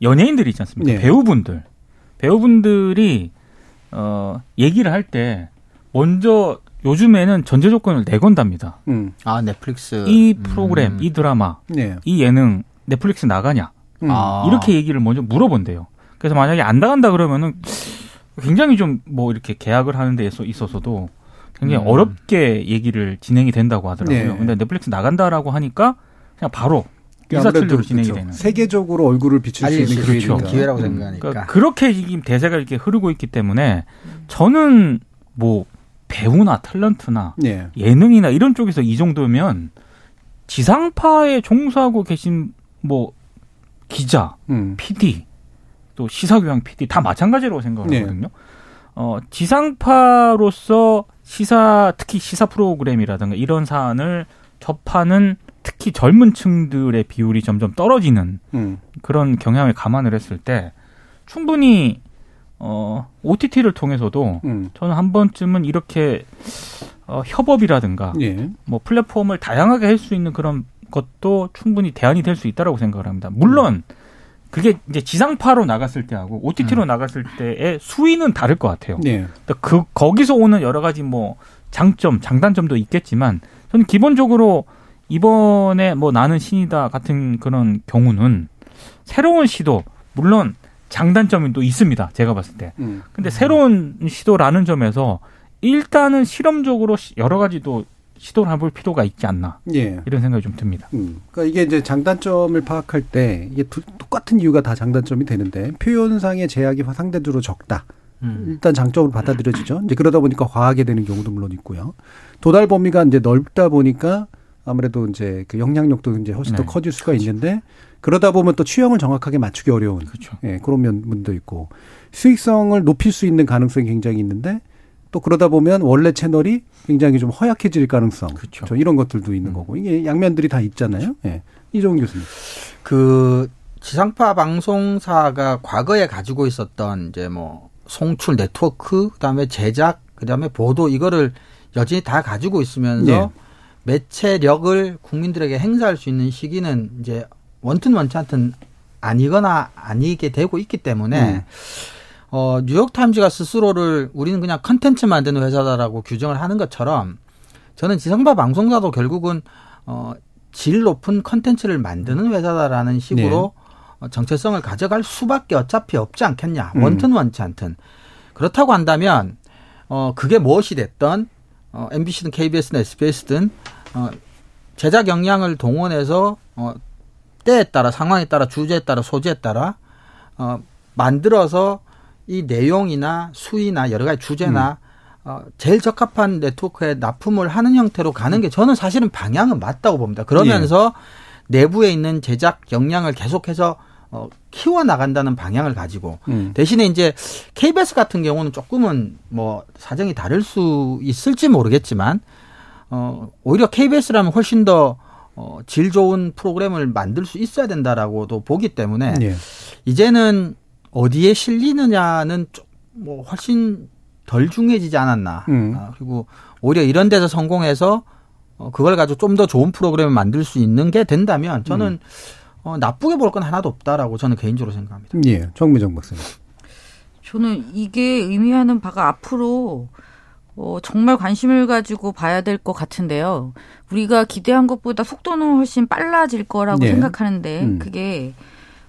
연예인들이 있지 않습니까? 네. 배우분들 배우분들이 어 얘기를 할 때 먼저 요즘에는 전제 조건을 내건답니다. 음. 아 넷플릭스 이 프로그램, 음. 이 드라마, 네. 이 예능 넷플릭스 나가냐 음. 아. 이렇게 얘기를 먼저 물어본대요. 그래서 만약에 안 나간다 그러면은 굉장히 좀 뭐 이렇게 계약을 하는 데 있어서도 굉장히 음. 어렵게 얘기를 진행이 된다고 하더라고요. 네. 근데 넷플릭스 나간다라고 하니까 그냥 바로 일사천리로 진행이 그렇죠. 되는. 세계적으로 얼굴을 비출 수 있는 그렇죠. 기회라고 음. 생각하니까. 그러니까 그렇게 지금 대세가 이렇게 흐르고 있기 때문에 저는 뭐 배우나 탤런트나 네. 예능이나 이런 쪽에서 이 정도면 지상파에 종사하고 계신 뭐 기자, 음. PD, 또 시사교양 PD 다 마찬가지라고 생각하거든요. 네. 어, 지상파로서 시사 특히 시사 프로그램이라든가 이런 사안을 접하는 특히 젊은 층들의 비율이 점점 떨어지는 음. 그런 경향을 감안을 했을 때 충분히 어 OTT를 통해서도 음. 저는 한 번쯤은 이렇게 어 협업이라든가 예. 뭐 플랫폼을 다양하게 할 수 있는 그런 것도 충분히 대안이 될 수 있다라고 생각을 합니다. 물론 음. 그게 이제 지상파로 나갔을 때하고 OTT로 음. 나갔을 때의 수위는 다를 것 같아요. 네. 그 거기서 오는 여러 가지 뭐 장점, 장단점도 있겠지만 저는 기본적으로 이번에 뭐 나는 신이다 같은 그런 경우는 새로운 시도 물론 장단점이 또 있습니다. 제가 봤을 때. 음. 근데 새로운 시도라는 점에서 일단은 실험적으로 여러 가지 또 시도를 해볼 필요가 있지 않나 예. 이런 생각이 좀 듭니다. 음. 그러니까 이게 이제 장단점을 파악할 때 이게 두, 똑같은 이유가 다 장단점이 되는데 표현상의 제약이 상대적으로 적다. 음. 일단 장점으로 받아들여지죠. 이제 그러다 보니까 과하게 되는 경우도 물론 있고요. 도달 범위가 이제 넓다 보니까 아무래도 이제 그 영향력도 이제 훨씬 네. 더 커질 수가 그렇죠. 있는데 그러다 보면 또 취향을 정확하게 맞추기 어려운 그렇죠. 예, 그런 면도 있고 수익성을 높일 수 있는 가능성이 굉장히 있는데 또 그러다 보면 원래 채널이 굉장히 좀 허약해질 가능성. 그렇죠. 이런 것들도 있는 음. 거고. 이게 양면들이 다 있잖아요. 예. 네. 이종훈 교수님. 그 지상파 방송사가 과거에 가지고 있었던 이제 뭐 송출 네트워크, 그다음에 제작, 그다음에 보도 이거를 여전히 다 가지고 있으면서 네. 매체력을 국민들에게 행사할 수 있는 시기는 이제 원튼 원치 않든 아니거나 아니게 되고 있기 때문에 음. 어, 뉴욕타임즈가 스스로를 우리는 그냥 컨텐츠 만드는 회사다라고 규정을 하는 것처럼 저는 지상파 방송사도 결국은 어, 질 높은 컨텐츠를 만드는 회사다라는 식으로 네. 어, 정체성을 가져갈 수밖에 어차피 없지 않겠냐. 음. 원튼 원치 않든. 그렇다고 한다면 어 그게 무엇이 됐던 어 MBC든 KBS든 SBS든 어 제작 역량을 동원해서 어 때에 따라 상황에 따라 주제에 따라 소재에 따라 어 만들어서 이 내용이나 수위나 여러 가지 주제나 음. 어, 제일 적합한 네트워크에 납품을 하는 형태로 가는 게 저는 사실은 방향은 맞다고 봅니다. 그러면서 예. 내부에 있는 제작 역량을 계속해서 어, 키워 나간다는 방향을 가지고 음. 대신에 이제 KBS 같은 경우는 조금은 뭐 사정이 다를 수 있을지 모르겠지만 어, 오히려 KBS라면 훨씬 더 어, 질 좋은 프로그램을 만들 수 있어야 된다라고도 보기 때문에 예. 이제는 어디에 실리느냐는 좀뭐 훨씬 덜 중요해지지 않았나. 음. 아, 그리고 오히려 이런 데서 성공해서 어, 그걸 가지고 좀 더 좋은 프로그램을 만들 수 있는 게 된다면 저는 음. 어, 나쁘게 볼 건 하나도 없다라고 저는 개인적으로 생각합니다. 예, 정미정 박사님. 저는 이게 의미하는 바가 앞으로 어, 정말 관심을 가지고 봐야 될 것 같은데요. 우리가 기대한 것보다 속도는 훨씬 빨라질 거라고 네. 생각하는데 음. 그게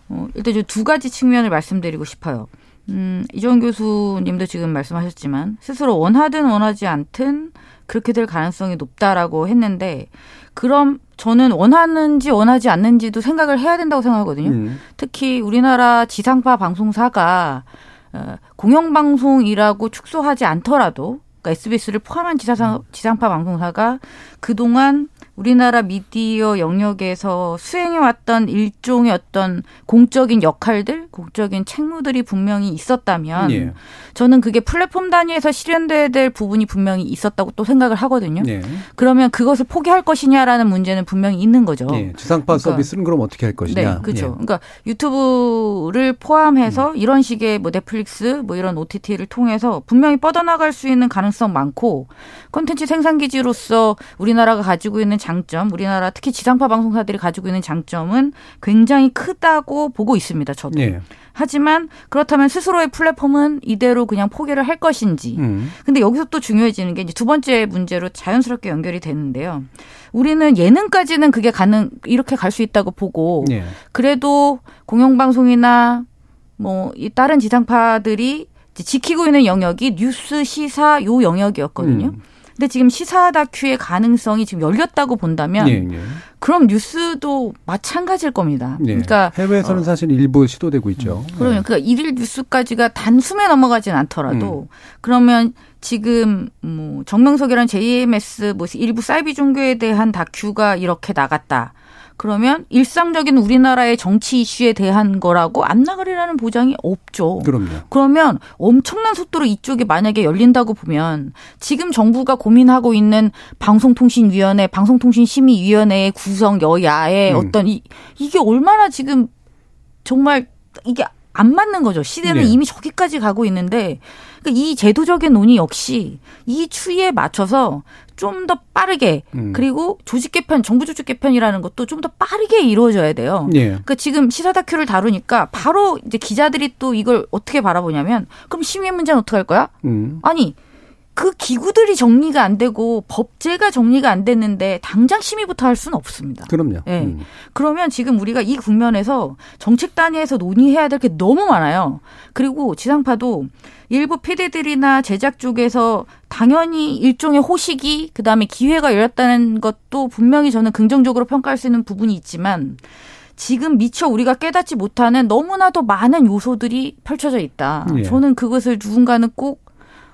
어, 일단 두 가지 측면을 말씀드리고 싶어요. 음, 이정 교수님도 지금 말씀하셨지만 스스로 원하든 원하지 않든 그렇게 될 가능성이 높다라고 했는데 그럼 저는 원하는지 원하지 않는지도 생각을 해야 된다고 생각하거든요. 음. 특히 우리나라 지상파 방송사가 어, 공영방송이라고 축소하지 않더라도 그러니까 SBS를 포함한 지상, 지상파 방송사가 그동안 우리나라 미디어 영역에서 수행해왔던 일종의 어떤 공적인 역할들, 공적인 책무들이 분명히 있었다면 예. 저는 그게 플랫폼 단위에서 실현돼야 될 부분이 분명히 있었다고 또 생각을 하거든요. 예. 그러면 그것을 포기할 것이냐라는 문제는 분명히 있는 거죠. 예. 지상파 그러니까, 서비스는 그럼 어떻게 할 것이냐. 네, 그렇죠. 그러니까 유튜브를 포함해서 음. 이런 식의 뭐 넷플릭스 뭐 이런 OTT를 통해서 분명히 뻗어나갈 수 있는 가능성 많고 콘텐츠 생산 기지로서 우리나라가 가지고 있는 장점, 우리나라 특히 지상파 방송사들이 가지고 있는 장점은 굉장히 크다고 보고 있습니다. 저도. 네. 하지만 그렇다면 스스로의 플랫폼은 이대로 그냥 포기를 할 것인지. 음. 근데 여기서 또 중요해지는 게 이제 두 번째 문제로 자연스럽게 연결이 되는데요. 우리는 예능까지는 그게 가능 이렇게 갈 수 있다고 보고 네. 그래도 공영방송이나 뭐 이 다른 지상파들이 지키고 있는 영역이 뉴스 시사 요 영역이었거든요. 음. 근데 지금 시사 다큐의 가능성이 지금 열렸다고 본다면 예, 예. 그럼 뉴스도 마찬가지일 겁니다. 예. 그러니까 해외에서는 어. 사실 일부 시도되고 있죠. 음. 그러면 그러니까 일일 뉴스까지가 단숨에 넘어가진 않더라도 음. 그러면 지금 뭐 정명석이란 JMS 뭐 일부 사이비 종교에 대한 다큐가 이렇게 나갔다. 그러면 일상적인 우리나라의 정치 이슈에 대한 거라고 안 나가리라는 보장이 없죠. 그럼요. 그러면 엄청난 속도로 이쪽이 만약에 열린다고 보면 지금 정부가 고민하고 있는 방송통신위원회, 방송통신심의위원회의 구성 여야의 음. 어떤 이, 이게 얼마나 지금 정말 이게 안 맞는 거죠. 시대는 네. 이미 저기까지 가고 있는데 그러니까 이 제도적인 논의 역시 이 추이에 맞춰서 좀 더 빠르게 음. 그리고 조직 개편, 정부 조직 개편이라는 것도 좀 더 빠르게 이루어져야 돼요. 네. 그러니까 지금 시사 다큐를 다루니까 바로 이제 기자들이 또 이걸 어떻게 바라보냐면 그럼 심의 문제는 어떻게 할 거야? 음. 아니 그 기구들이 정리가 안 되고 법제가 정리가 안 됐는데 당장 심의부터 할 수는 없습니다. 그럼요. 네. 음. 그러면 지금 우리가 이 국면에서 정책 단위에서 논의해야 될 게 너무 많아요. 그리고 지상파도 일부 피디들이나 제작 쪽에서 당연히 일종의 호식이 그다음에 기회가 열렸다는 것도 분명히 저는 긍정적으로 평가할 수 있는 부분이 있지만 지금 미처 우리가 깨닫지 못하는 너무나도 많은 요소들이 펼쳐져 있다. 예. 저는 그것을 누군가는 꼭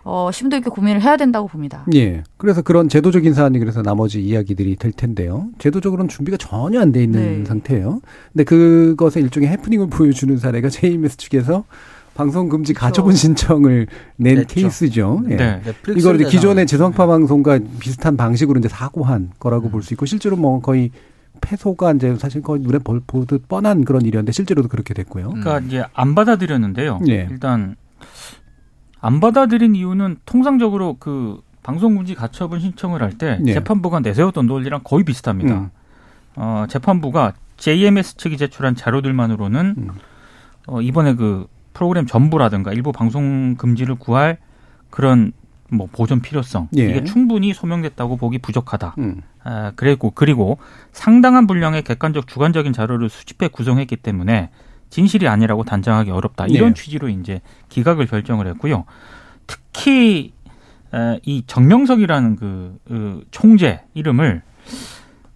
어, 심도 있게 고민을 해야 된다고 봅니다. 예. 그래서 그런 제도적인 사안이 그래서 나머지 이야기들이 될 텐데요. 제도적으로는 준비가 전혀 안 돼 있는 네. 상태예요. 근데 그것의 일종의 해프닝을 보여주는 사례가 JMS 측에서 방송 금지 가처분 신청을 낸 냈죠. 케이스죠. 예. 네. 이걸 기존의 지상파 방송과 비슷한 방식으로 이제 사고한 거라고 음. 볼수 있고 실제로 뭐 거의 패소가 이제 사실 거의 눈에 보듯 뻔한 그런 일이었는데 실제로도 그렇게 됐고요. 그러니까 이제 안 받아들였는데요. 예. 일단 안 받아들인 이유는 통상적으로 그 방송금지 가처분 신청을 할때 예. 재판부가 내세웠던 논리랑 거의 비슷합니다. 음. 어, 재판부가 JMS 측이 제출한 자료들만으로는 음. 어, 이번에 그 프로그램 전부라든가 일부 방송 금지를 구할 그런 뭐 보존 필요성 예. 이게 충분히 소명됐다고 보기 부족하다. 음. 아, 그리고 그리고 상당한 분량의 객관적 주관적인 자료를 수집해 구성했기 때문에 진실이 아니라고 단정하기 어렵다. 이런 네. 취지로 이제 기각을 결정을 했고요. 특히 이 정명석이라는 그, 그 총재 이름을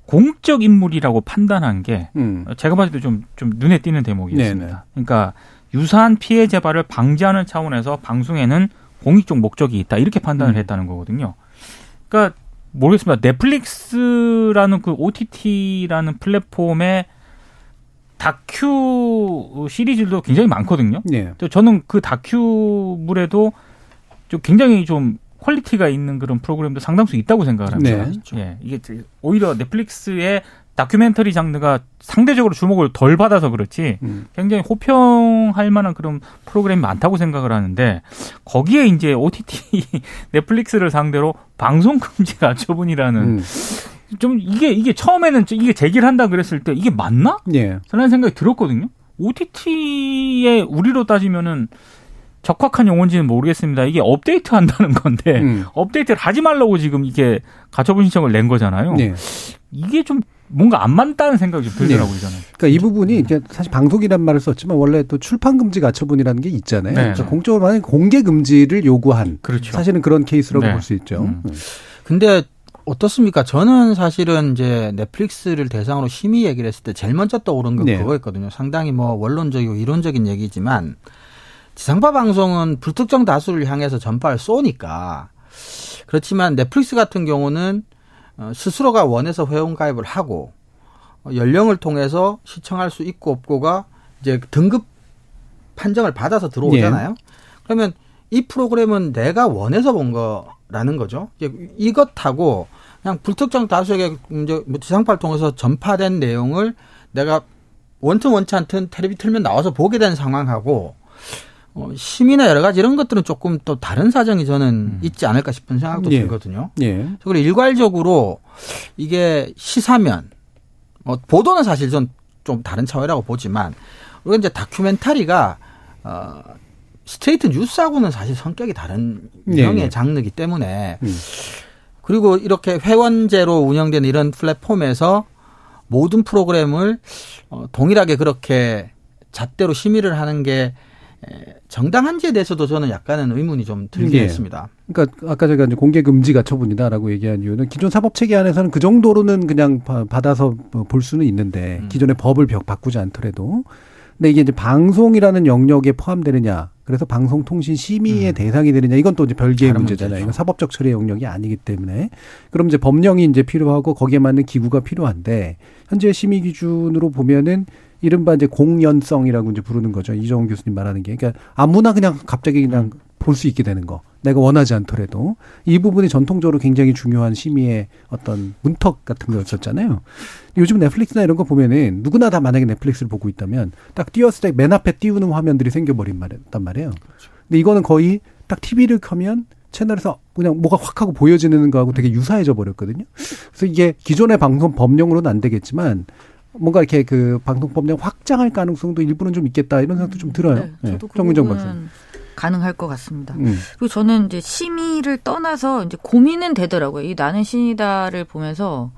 공적 인물이라고 판단한 게 음. 제가 봤을 때 좀 좀 눈에 띄는 대목이었습니다. 네네. 그러니까 유사한 피해 재발을 방지하는 차원에서 방송에는 공익적 목적이 있다 이렇게 판단을 음. 했다는 거거든요. 그러니까 모르겠습니다. 넷플릭스라는 그 OTT라는 플랫폼의 다큐 시리즈도 굉장히 많거든요. 네. 저는 그 다큐물에도 좀 굉장히 좀 quality가 있는 그런 프로그램도 상당수 있다고 생각을 합니다. 네. 예, 이게 오히려 넷플릭스의 다큐멘터리 장르가 상대적으로 주목을 덜 받아서 그렇지 음. 굉장히 호평할 만한 그런 프로그램이 많다고 생각을 하는데 거기에 이제 OTT [laughs] 넷플릭스를 상대로 방송 금지 가 [laughs] 처분이라는 음. 좀 이게 이게 처음에는 이게 제기를 한다 그랬을 때 이게 맞나? 예. 저는 생각이 들었거든요. OTT에 우리로 따지면은 적확한 용어인지는 모르겠습니다. 이게 업데이트 한다는 건데 음. 업데이트를 하지 말라고 지금 이게 가처분 신청을 낸 거잖아요. 네. 이게 좀 뭔가 안 맞다는 생각이 좀 들더라고요, 네. 저는. 그러니까 이 부분이 이제 사실 방송이란 말을 썼지만 원래 또 출판 금지 가처분이라는 게 있잖아요. 네. 그러니까 공적으로 만약 공개 금지를 요구한 그렇죠. 사실은 그런 케이스라고 네. 볼수 있죠. 음. 음. 근데 어떻습니까? 저는 사실은 이제 넷플릭스를 대상으로 심의 얘기를 했을 때 제일 먼저 떠오른 건 네. 그거였거든요. 상당히 뭐 원론적이고 이론적인 얘기지만 지상파 방송은 불특정 다수를 향해서 전파를 쏘니까 그렇지만 넷플릭스 같은 경우는 어, 스스로가 원해서 회원 가입을 하고 어, 연령을 통해서 시청할 수 있고 없고가 이제 등급 판정을 받아서 들어오잖아요. 네. 그러면 이 프로그램은 내가 원해서 본 거라는 거죠. 이것하고 그냥 불특정 다수에게 이제 뭐 지상파를 통해서 전파된 내용을 내가 원튼 원치 않든 텔레비 틀면 나와서 보게 된 상황하고 어, 심의나 여러 가지 이런 것들은 조금 또 다른 사정이 저는 음. 있지 않을까 싶은 생각도 예. 들거든요. 예. 그리고 일괄적으로 이게 시사면, 뭐 보도는 사실 좀, 좀 다른 차원이라고 보지만 우리가 이제 다큐멘터리가 어, 스트레이트 뉴스하고는 사실 성격이 다른 유형의 예. 장르기 때문에 음. 그리고 이렇게 회원제로 운영되는 이런 플랫폼에서 모든 프로그램을 어, 동일하게 그렇게 잣대로 심의를 하는 게 정당한지에 대해서도 저는 약간은 의문이 좀 들긴 예. 했습니다. 그러니까 아까 제가 이제 공개 금지가 처분이다라고 얘기한 이유는 기존 사법 체계 안에서는 그 정도로는 그냥 받아서 뭐볼 수는 있는데 음. 기존의 법을 바꾸지 않더라도 근데 이게 이제 방송이라는 영역에 포함되느냐 그래서 방송통신 심의의 음. 대상이 되느냐 이건 또 이제 별개의 문제잖아요. 이건 사법적 처리 영역이 아니기 때문에 그럼 이제 법령이 이제 필요하고 거기에 맞는 기구가 필요한데 현재 심의 기준으로 보면은 이른바 이제 공연성이라고 이제 부르는 거죠. 이정훈 교수님 말하는 게. 그러니까 아무나 그냥 갑자기 그냥 볼 수 있게 되는 거. 내가 원하지 않더라도. 이 부분이 전통적으로 굉장히 중요한 심의의 어떤 문턱 같은 거였었잖아요. 요즘 넷플릭스나 이런 거 보면은 누구나 다 만약에 넷플릭스를 보고 있다면 딱 띄웠을 때 맨 앞에 띄우는 화면들이 생겨버린 말이단 말이에요. 근데 이거는 거의 딱 TV를 켜면 채널에서 그냥 뭐가 확 하고 보여지는 거하고 되게 유사해져 버렸거든요. 그래서 이게 기존의 방송 법령으로는 안 되겠지만 뭔가 이렇게 그 방송법령 확장할 가능성도 일부는 좀 있겠다 이런 생각도 좀 들어요. 네, 네. 저도 네. 정민정 박사. 가능할 것 같습니다. 음. 그리고 저는 이제 심의를 떠나서 이제 고민은 되더라고요. 이 나는 신이다를 보면서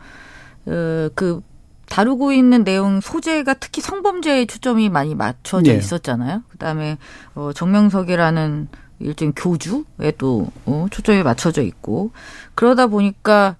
어, 그 다루고 있는 내용 소재가 특히 성범죄에 초점이 많이 맞춰져 네. 있었잖아요. 그다음에 어, 정명석이라는 일종의 교주에 또 어, 초점이 맞춰져 있고 그러다 보니까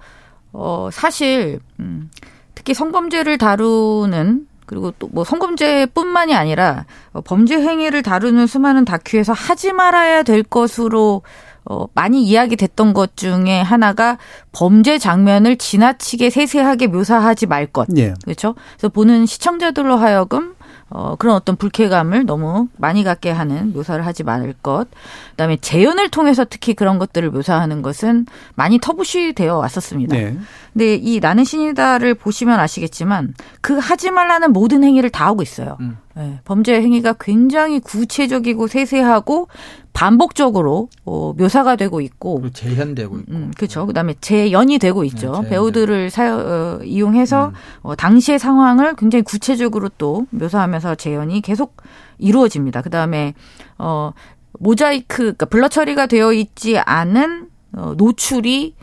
어 사실 음 특히 성범죄를 다루는 그리고 또 뭐 성범죄뿐만이 아니라 어, 범죄 행위를 다루는 수많은 다큐에서 하지 말아야 될 것으로 어, 많이 이야기됐던 것 중에 하나가 범죄 장면을 지나치게 세세하게 묘사하지 말 것. 예. 그렇죠? 그래서 보는 시청자들로 하여금 어, 그런 어떤 불쾌감을 너무 많이 갖게 하는 묘사를 하지 말 것. 그다음에 재연을 통해서 특히 그런 것들을 묘사하는 것은 많이 터부시 되어 왔었습니다. 네. 근데 이 나는 신이다를 보시면 아시겠지만 그 하지 말라는 모든 행위를 다 하고 있어요. 음. 네, 범죄 행위가 굉장히 구체적이고 세세하고 반복적으로 어, 묘사가 되고 있고 재현되고 있고 음, 그렇죠. 그다음에 재연이 되고 있죠. 네, 배우들을 사, 어, 이용해서 음. 어, 당시의 상황을 굉장히 구체적으로 또 묘사하면서 재연이 계속 이루어집니다. 그다음에 어 모자이크 그러니까 블러 처리가 되어 있지 않은 어, 노출이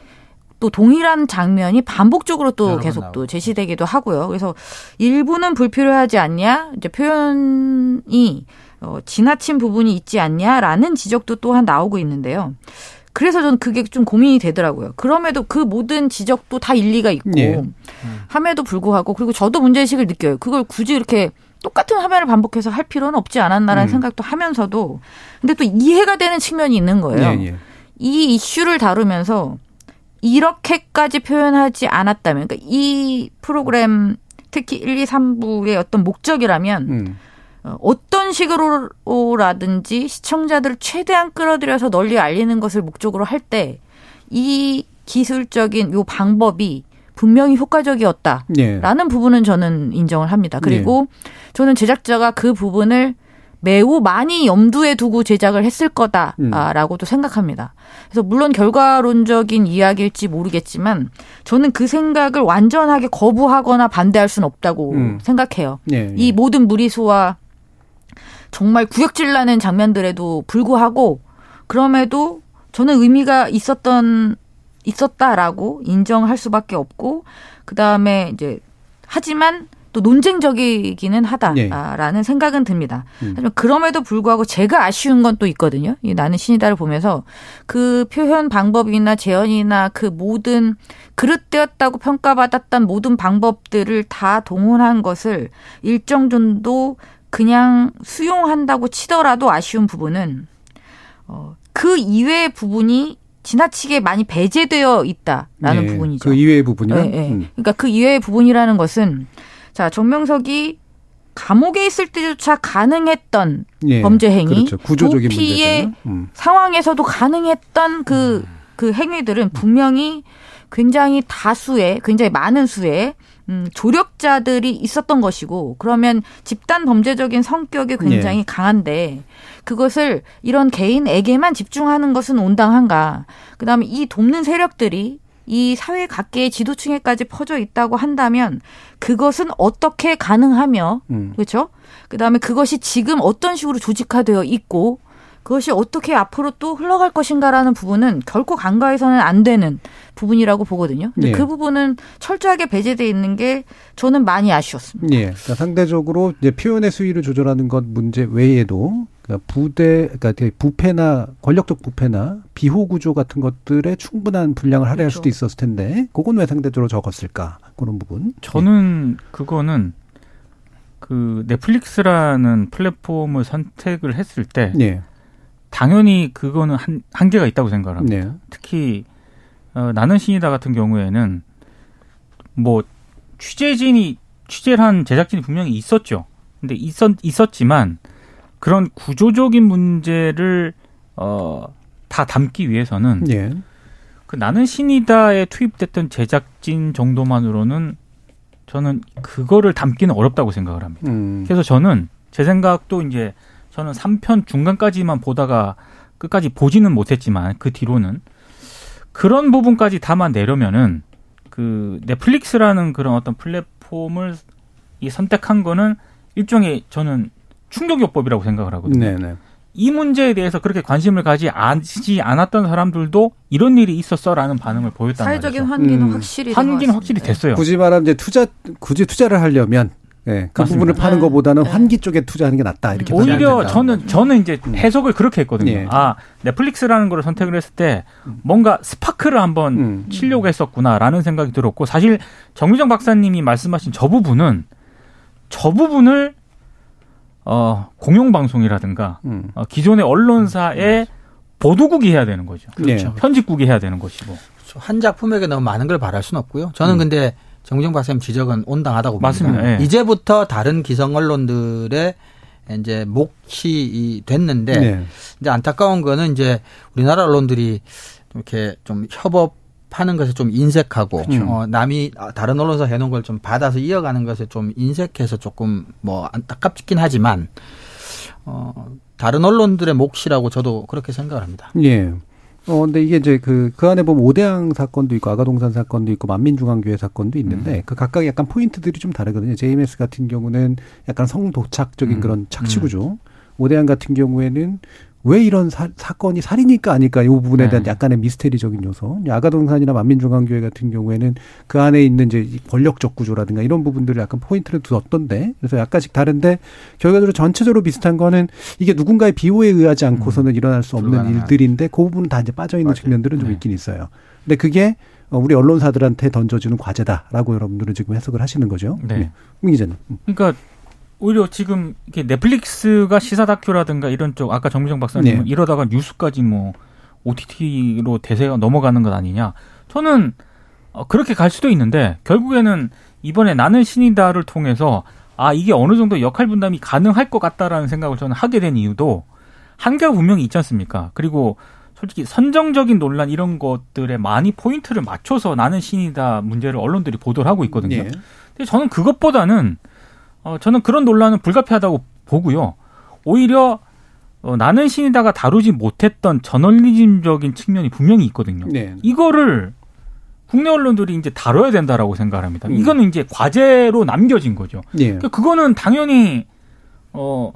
또 동일한 장면이 반복적으로 또 계속 나오고. 또 제시되기도 하고요. 그래서 일부는 불필요하지 않냐, 이제 표현이 어, 지나친 부분이 있지 않냐라는 지적도 또한 나오고 있는데요. 그래서 저는 그게 좀 고민이 되더라고요. 그럼에도 그 모든 지적도 다 일리가 있고 예. 함에도 불구하고 그리고 저도 문제의식을 느껴요. 그걸 굳이 이렇게 똑같은 화면을 반복해서 할 필요는 없지 않았나라는 음. 생각도 하면서도 근데 또 이해가 되는 측면이 있는 거예요. 예, 예. 이 이슈를 다루면서 이렇게까지 표현하지 않았다면 그러니까 이 프로그램 특히 1, 2, 3부의 어떤 목적이라면 음. 어, 어떤 식으로라든지 시청자들을 최대한 끌어들여서 널리 알리는 것을 목적으로 할 때 이 기술적인 요 방법이 분명히 효과적이었다. 예. 라는 부분은 저는 인정을 합니다. 그리고 저는 제작자가 그 부분을 매우 많이 염두에 두고 제작을 했을 거다라고도 생각합니다. 그래서 물론 결과론적인 이야기일지 모르겠지만 저는 그 생각을 완전하게 거부하거나 반대할 수는 없다고 음. 생각해요. 예, 예. 이 모든 무리수와 정말 구역질 나는 장면들에도 불구하고 그럼에도 저는 의미가 있었던 있었다라고 인정할 수밖에 없고 그다음에 이제 하지만 또 논쟁적이기는 하다라는 생각은 듭니다. 음. 하지만 그럼에도 불구하고 제가 아쉬운 건 또 있거든요. 이 나는 신이다를 보면서 그 표현 방법이나 재현이나 그 모든 그릇되었다고 평가받았던 모든 방법들을 다 동원한 것을 일정 정도 그냥 수용한다고 치더라도 아쉬운 부분은 어, 그 이외의 부분이 지나치게 많이 배제되어 있다라는 예, 부분이죠. 그 이외의 부분이요. 예, 예. 음. 그러니까 그 이외의 부분이라는 것은 자 정명석이 감옥에 있을 때조차 가능했던 예, 범죄 행위, 그렇죠. 구조적인 문제죠. 음. 상황에서도 가능했던 그, 그 행위들은 분명히 굉장히 다수의, 굉장히 많은 수의 음, 조력자들이 있었던 것이고, 그러면 집단 범죄적인 성격이 굉장히 예. 강한데, 그것을 이런 개인에게만 집중하는 것은 온당한가. 그 다음에 이 돕는 세력들이 이 사회 각계의 지도층에까지 퍼져 있다고 한다면, 그것은 어떻게 가능하며, 음. 그렇죠? 그다음에 그것이 지금 어떤 식으로 조직화되어 있고 그것이 어떻게 앞으로 또 흘러갈 것인가라는 부분은 결코 간과해서는 안 되는 부분이라고 보거든요. 근데 예. 그 부분은 철저하게 배제돼 있는 게 저는 많이 아쉬웠습니다. 예. 그러니까 상대적으로 이제 표현의 수위를 조절하는 것 문제 외에도 그러니까 부대, 그러니까 되게 부패나 권력적 부패나 비호 구조 같은 것들에 충분한 분량을 할애할 그렇죠. 수도 있었을 텐데, 그건 왜 상대적으로 적었을까? 그런 부분. 저는 그거는 그 넷플릭스라는 플랫폼을 선택을 했을 때 예. 당연히 그거는 한, 한계가 있다고 생각을 합니다. 네. 특히 어, 나는 신이다 같은 경우에는 뭐 취재진이 취재를 한 제작진이 분명히 있었죠. 근데 있었 있었지만 그런 구조적인 문제를 어, 다 담기 위해서는 예. 그 나는 신이다에 투입됐던 제작진 정도만으로는 저는 그거를 담기는 어렵다고 생각을 합니다. 음. 그래서 저는 제 생각도 이제 저는 3편 중간까지만 보다가 끝까지 보지는 못했지만 그 뒤로는 그런 부분까지 담아내려면은 그 넷플릭스라는 그런 어떤 플랫폼을 이 선택한 거는 일종의 저는 충격요법이라고 생각을 하거든요. 네네. 이 문제에 대해서 그렇게 관심을 가지 않지 않았던 사람들도 이런 일이 있었어라는 반응을 보였단 사회적인 말이죠. 환기는 음. 확실히 환기는 확실히. 됐어요. 굳이 말하면 이제 투자, 굳이 투자를 하려면, 예. 그 맞습니다. 부분을 파는 네. 것보다는 네. 환기 쪽에 투자하는 게 낫다. 이렇게 오히려. 저는 저는 이제 해석을 그렇게 했거든요. 예. 아 넷플릭스라는 걸 선택을 했을 때 뭔가 스파크를 한번 음. 치려고 했었구나라는 생각이 들었고 사실 정미정 박사님이 말씀하신 저 부분은 저 부분을 어 공영 방송이라든가 음. 어, 기존의 언론사의 보도국이 해야 되는 거죠. 그렇죠. 편집국이 해야 되는 것이고 한 작품에게 너무 많은 걸 바랄 수는 없고요. 저는 음. 근데 정정 박사님 지적은 온당하다고 봅니다. 맞습니다. 예. 이제부터 다른 기성 언론들의 이제 몫이 됐는데 네. 이제 안타까운 거는 이제 우리나라 언론들이 이렇게 좀 협업 하는 것에 좀 인색하고 그렇죠. 어, 남이 다른 언론사 해놓은 걸 좀 받아서 이어가는 것에 좀 인색해서 조금 뭐 안타깝긴 하지만 어, 다른 언론들의 몫이라고 저도 그렇게 생각을 합니다. 예. 어, 근데 이게 이제 그, 그 안에 보면 오대양 사건도 있고 아가동산 사건도 있고 만민중앙교회 사건도 있는데 음. 그 각각 약간 포인트들이 좀 다르거든요. JMS 같은 경우는 약간 성도착적인 음. 그런 착취구조. 음. 오대양 같은 경우에는 왜 이런 사, 사건이 살이니까 아닐까 이 부분에 대한 네. 약간의 미스테리적인 요소. 아가동산이나 만민중앙교회 같은 경우에는 그 안에 있는 이제 권력적 구조라든가 이런 부분들을 약간 포인트를 두었던데 그래서 약간씩 다른데 결과적으로 전체적으로 비슷한 거는 이게 누군가의 비호에 의하지 않고서는 음. 일어날 수 없는 일들인데 그 부분은 다 이제 빠져 있는 측면들은 좀 네. 있긴 있어요. 근데 그게 우리 언론사들한테 던져주는 과제다라고 여러분들은 지금 해석을 하시는 거죠. 네. 네. 민 기자님. 그러니까 오히려 지금 이렇게 넷플릭스가 시사 다큐라든가 이런 쪽 아까 정미정 박사님은 네. 이러다가 뉴스까지 뭐 OTT로 대세가 넘어가는 것 아니냐. 저는 어, 그렇게 갈 수도 있는데 결국에는 이번에 나는 신이다를 통해서 아 이게 어느 정도 역할 분담이 가능할 것 같다라는 생각을 저는 하게 된 이유도 한계가 분명히 있지 않습니까? 그리고 솔직히 선정적인 논란 이런 것들에 많이 포인트를 맞춰서 나는 신이다 문제를 언론들이 보도를 하고 있거든요. 네. 근데 저는 그것보다는 어, 저는 그런 논란은 불가피하다고 보고요. 오히려 어, 나는 신이다가 다루지 못했던 저널리즘적인 측면이 분명히 있거든요. 네. 이거를 국내 언론들이 이제 다뤄야 된다라고 생각을 합니다. 음. 이거는 이제 과제로 남겨진 거죠. 네. 그러니까 그거는 당연히 어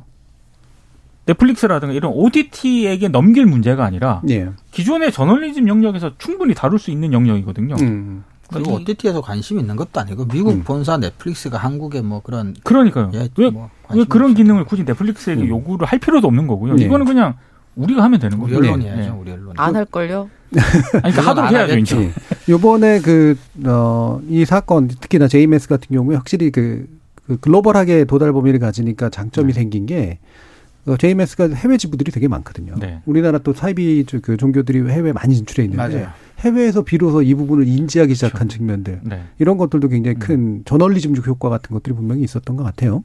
넷플릭스라든가 이런 OTT에게 넘길 문제가 아니라 네. 기존의 저널리즘 영역에서 충분히 다룰 수 있는 영역이거든요. 음. 그리고 OTT에서 관심이 있는 것도 아니고 미국 음. 본사 넷플릭스가 한국에 뭐 그런 그러니까요. 예, 왜, 뭐 왜 그런 기능을 굳이 넷플릭스에게 음. 요구를 할 필요도 없는 거고요. 네. 이거는 그냥 우리가 하면 되는 거예요. 우리 언론이 네. 야죠 우리 언론. 안 할 걸요? 아니, 그러니까 하도록 해야죠, 이제. 요번에 그, 어, 이 사건, 특히나 제이메스 같은 경우에 확실히 그, 그 글로벌하게 도달 범위를 가지니까 장점이 네. 생긴 게 어, JMS가 해외 지부들이 되게 많거든요. 네. 우리나라 또 사이비 그 종교들이 해외 많이 진출해 있는데 맞아요. 해외에서 비로소 이 부분을 인지하기 시작한 그렇죠. 측면들 네. 이런 것들도 굉장히 음. 큰 저널리즘적 효과 같은 것들이 분명히 있었던 것 같아요.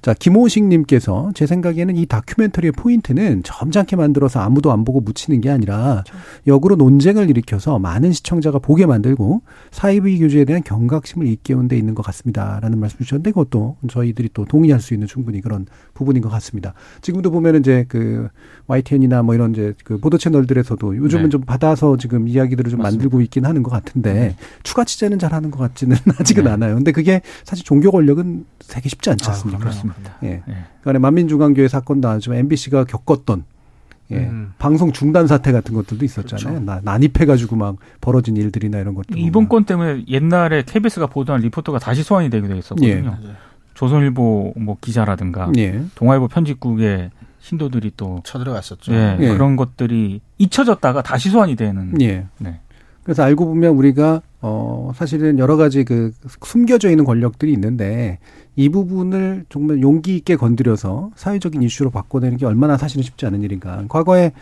자 김호식님께서 제 생각에는 이 다큐멘터리의 포인트는 점잖게 만들어서 아무도 안 보고 묻히는 게 아니라 그렇죠. 역으로 논쟁을 일으켜서 많은 시청자가 보게 만들고 사이비 교주에 대한 경각심을 일깨운 데 있는 것 같습니다라는 말씀 주셨는데 그것도 저희들이 또 동의할 수 있는 충분히 그런 부분인 것 같습니다. 지금도 보면은 이제 그 YTN이나 뭐 이런 이제 그 보도 채널들에서도 요즘은 네. 좀 받아서 지금 이야기들 을좀 맞습니다. 만들고 있긴 하는 것 같은데 네. 추가 취재는 잘 하는 것 같지는 [laughs] 아직은 네. 않아요. 근데 그게 사실 종교 권력은 되게 쉽지 않지 아, 않습니까? 아, 그렇습니다. 예. 네. 그러니까 만민중앙교회 사건도 아니지만 MBC가 겪었던 예. 음. 방송 중단 사태 같은 것들도 있었잖아요. 그렇죠. 난입해가지고 막 벌어진 일들이나 이런 것들. 이번 건 때문에 옛날에 KBS가 보도한 리포터가 다시 소환이 되기도 했었거든요. 예. 조선일보 뭐 기자라든가 예. 동아일보 편집국의 신도들이 또 쳐들어갔었죠. 예, 예. 그런 것들이 잊혀졌다가 다시 소환이 되는. 예. 네. 그래서 알고 보면 우리가 어 사실은 여러 가지 그 숨겨져 있는 권력들이 있는데 이 부분을 정말 용기 있게 건드려서 사회적인 이슈로 바꿔내는 게 얼마나 사실은 쉽지 않은 일인가. 과거에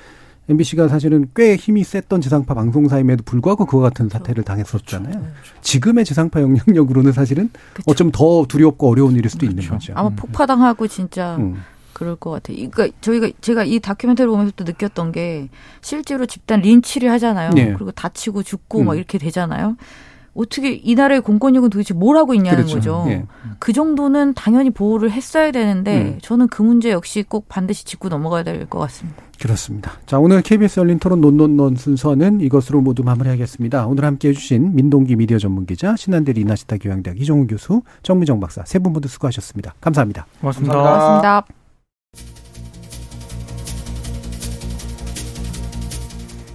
MBC가 사실은 꽤 힘이 셌던 지상파 방송사임에도 불구하고 그와 같은 그렇죠. 사태를 당했었잖아요. 그렇죠. 지금의 지상파 영향력으로는 사실은 그렇죠. 어쩜 더 두렵고 어려운 일일 수도 있는 거죠. 아마 음. 폭파당하고 진짜 음. 그럴 것 같아요. 그러니까 저희가 제가 이 다큐멘터리 보면서 또 느꼈던 게 실제로 집단 린치를 하잖아요. 네. 그리고 다치고 죽고 음. 막 이렇게 되잖아요. 어떻게 이 나라의 공권력은 도대체 뭘 하고 있냐는 그렇죠. 거죠. 예. 그 정도는 당연히 보호를 했어야 되는데 음. 저는 그 문제 역시 꼭 반드시 짚고 넘어가야 될 것 같습니다. 그렇습니다. 자, 오늘 KBS 열린 토론 논논논 순서는 이것으로 모두 마무리하겠습니다. 오늘 함께 해주신 민동기 미디어 전문 기자, 신한대리 이나시타 교양대학 이종훈 교수, 정미정 박사 세 분 모두 수고하셨습니다. 감사합니다. 고맙습니다. 고맙습니다.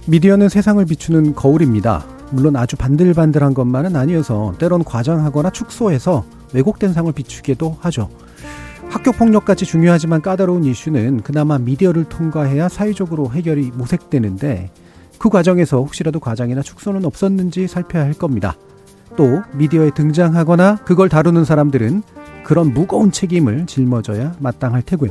미디어는 세상을 비추는 거울입니다. 물론 아주 반들반들한 것만은 아니어서 때론 과장하거나 축소해서 왜곡된 상을 비추기도 하죠. 학교 폭력같이 중요하지만 까다로운 이슈는 그나마 미디어를 통과해야 사회적으로 해결이 모색되는데 그 과정에서 혹시라도 과장이나 축소는 없었는지 살펴야 할 겁니다. 또 미디어에 등장하거나 그걸 다루는 사람들은 그런 무거운 책임을 짊어져야 마땅할 테고요.